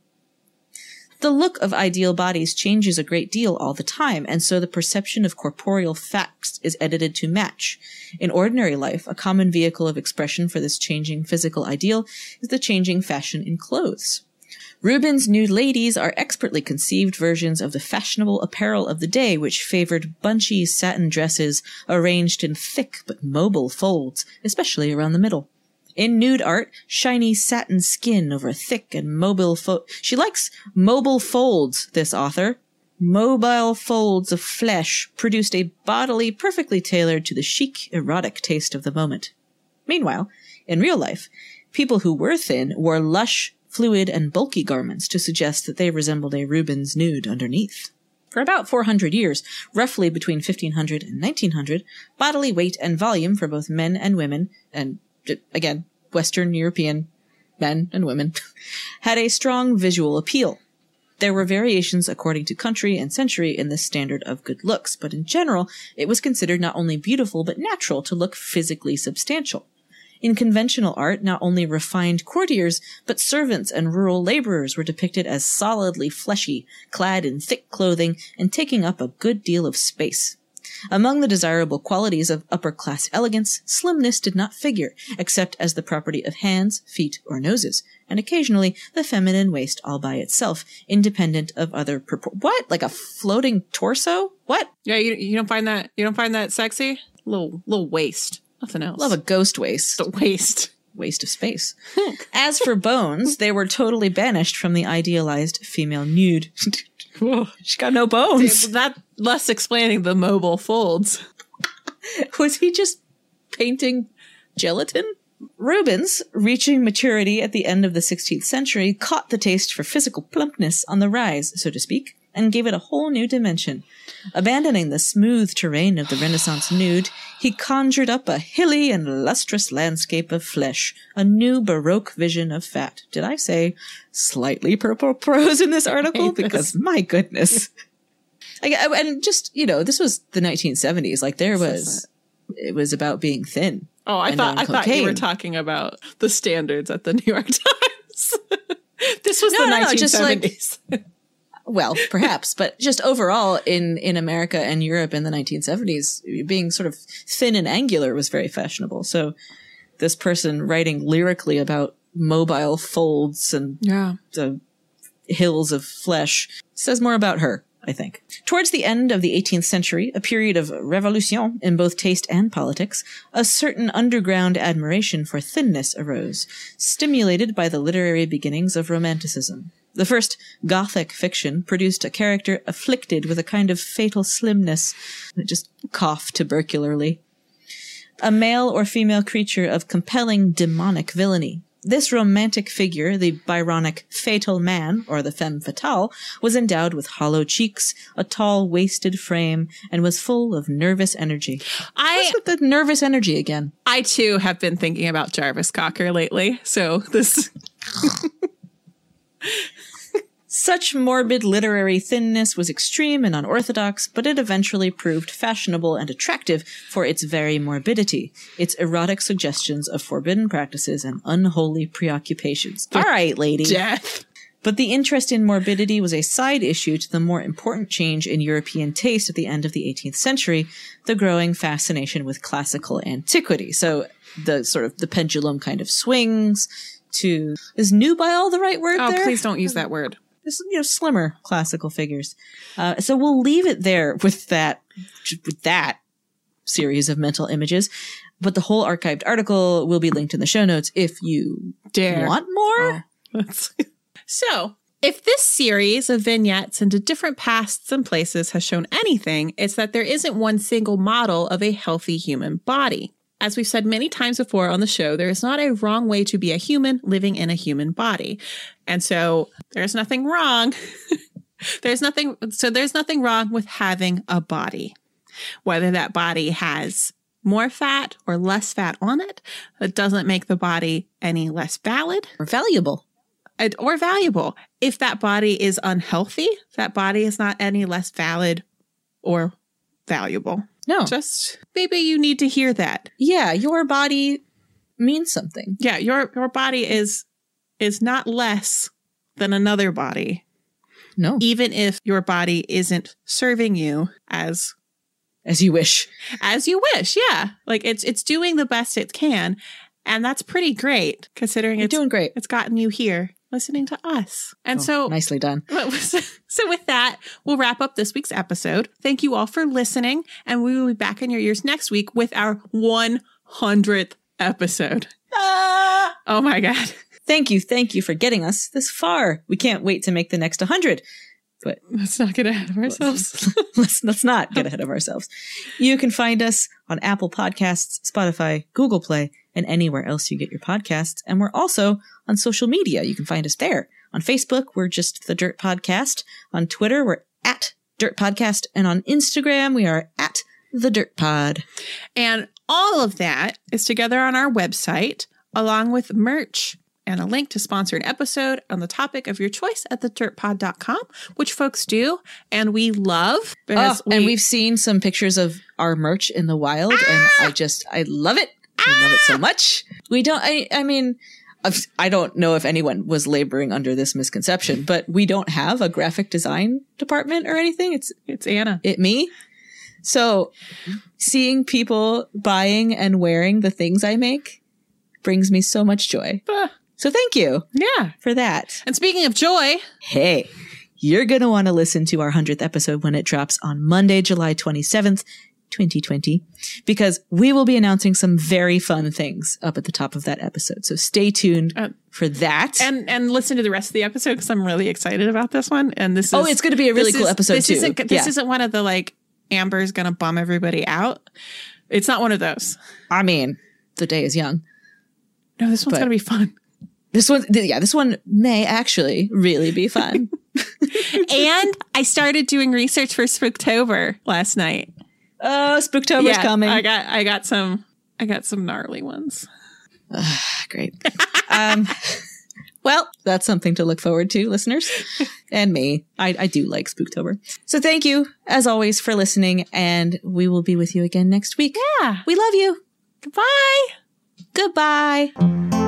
The look of ideal bodies changes a great deal all the time, and so the perception of corporeal facts is edited to match. In ordinary life, a common vehicle of expression for this changing physical ideal is the changing fashion in clothes. Rubens' nude ladies are expertly conceived versions of the fashionable apparel of the day, which favored bunchy satin dresses arranged in thick but mobile folds, especially around the middle. In nude art, shiny satin skin over thick and mobile fo- She likes mobile folds, this author. Mobile folds of flesh produced a bodily perfectly tailored to the chic, erotic taste of the moment. Meanwhile, in real life, people who were thin wore lush, fluid, and bulky garments to suggest that they resembled a Rubens nude underneath. For about 400 years, roughly between 1500 and 1900, bodily weight and volume for both men and women, and again, Western European men and women, had a strong visual appeal. There were variations according to country and century in this standard of good looks, but in general, it was considered not only beautiful but natural to look physically substantial. In conventional art, not only refined courtiers, but servants and rural laborers were depicted as solidly fleshy, clad in thick clothing, and taking up a good deal of space. Among the desirable qualities of upper class elegance, slimness did not figure, except as the property of hands, feet, or noses, and occasionally the feminine waist all by itself, independent of other propor- What? Like a floating torso? What? Yeah, you, you don't find that you don't find that sexy? Little little waist. Nothing else. Love a ghost waist. the waist. waste of space. As for bones, they were totally banished from the idealized female nude. She got no bones. that less explaining the mobile folds. Was he just painting gelatin? Rubens, reaching maturity at the end of the 16th century, caught the taste for physical plumpness on the rise, so to speak, and gave it a whole new dimension. Abandoning the smooth terrain of the Renaissance nude, he conjured up a hilly and lustrous landscape of flesh, a new Baroque vision of fat. Did I say slightly purple prose in this article? Because my goodness. I, I- and just, you know, this was the 1970s. Like there was, it was about being thin. Oh, I thought I thought you were talking about the standards at the New York Times. this was No, the no, no, just like- 1970s. Well, perhaps, but just overall in, in America and Europe in the 1970s, being sort of thin and angular was very fashionable. So this person writing lyrically about mobile folds and yeah. the hills of flesh says more about her, I think. Towards the end of the 18th century, a period of revolution in both taste and politics, a certain underground admiration for thinness arose, stimulated by the literary beginnings of Romanticism. The first Gothic fiction produced a character afflicted with a kind of fatal slimness that just coughed tubercularly a male or female creature of compelling demonic villainy. This romantic figure, the Byronic fatal man, or the femme fatale, was endowed with hollow cheeks, a tall, wasted frame, and was full of nervous energy. I What's with the nervous energy again? I too have been thinking about Jarvis Cocker lately. So this Such morbid literary thinness was extreme and unorthodox, but it eventually proved fashionable and attractive for its very morbidity, its erotic suggestions of forbidden practices and unholy preoccupations. All right, lady. death. But the interest in morbidity was a side issue to the more important change in European taste at the end of the 18th century, the growing fascination with classical antiquity. So the sort of the pendulum kind of swings to is nubile the right word Oh, there? please don't use that word. This, you know, slimmer classical figures. Uh, so we'll leave it there with that, with that series of mental images. But the whole archived article will be linked in the show notes if you Dare. want more. That's- so, if this series of vignettes into different pasts and places has shown anything, it's that there isn't one single model of a healthy human body. As we've said many times before on the show, there is not a wrong way to be a human living in a human body. And so there's nothing wrong. there's nothing, so there's nothing wrong with having a body. Whether that body has more fat or less fat on it, it doesn't make the body any less valid Or valuable. or valuable. If that body is unhealthy, that body is not any less valid or valuable. No. Just maybe you need to hear that. yeah, your body means something. Yeah, your your body is is not less than another body, No, even if your body isn't serving you as as you wish. as you wish. Yeah. Like it's it's doing the best it can, and that's pretty great considering You're it's doing great. it's gotten you here listening to us. And Oh, so nicely done. So, with that, we'll wrap up this week's episode. Thank you all for listening, and we will be back in your ears next week with our 100th episode. Ah! Oh my God. Thank you, thank you for getting us this far. We can't wait to make the next 100. But Let's not get ahead of ourselves. let's let's not get ahead of ourselves. You can find us on Apple Podcasts, Spotify, Google Play, and anywhere else you get your podcasts. And we're also on social media. You can find us there. On Facebook, we're just the Dirt Podcast. On Twitter, we're at Dirt Podcast. And on Instagram, we are at the Dirt Pod. And all of that is together on our website, along with merch and a link to sponsor an episode on the topic of your choice at thedirtpod.com, which folks do and we love. Oh, because and we- we've seen some pictures of our merch in the wild, and ah! I just I love it. I love it so much. We don't. I I mean, I've- don't know if anyone was laboring under this misconception, but we don't have a graphic design department or anything. It's it's Anna. it me. So seeing people buying and wearing the things I make brings me so much joy. Ah, So thank you yeah. for that. And speaking of joy, Hey, you're going to want to listen to our 100th episode when it drops on Monday, July 27th. 2020 because we will be announcing some very fun things up at the top of that episode. So stay tuned Uh, for that. and and listen to the rest of the episode because I'm really excited about this one. And this is Oh, it's gonna be a really cool is- episode, This too. isn't this Yeah. isn't one of the like Amber's gonna bum everybody out. It's not one of those. I mean, the day is young. No, this one's gonna be fun. This one, yeah, this one may actually really be fun. and I started doing research for Spooktober last night. Oh, Spooktober's coming. I got I got some I got some gnarly ones. Great. um, well, that's something to look forward to, listeners. And me. I, I do like Spooktober. So thank you, as always, for listening, and we will be with you again next week. Yeah. We love you. Goodbye. Goodbye.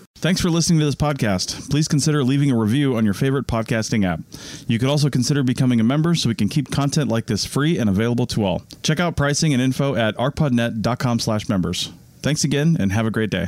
Thanks for listening to this podcast. Please consider leaving a review on your favorite podcasting app. You could also consider becoming a member so we can keep content like this free and available to all. Check out pricing and info at archpodnet.com slash members. Thanks again and have a great day.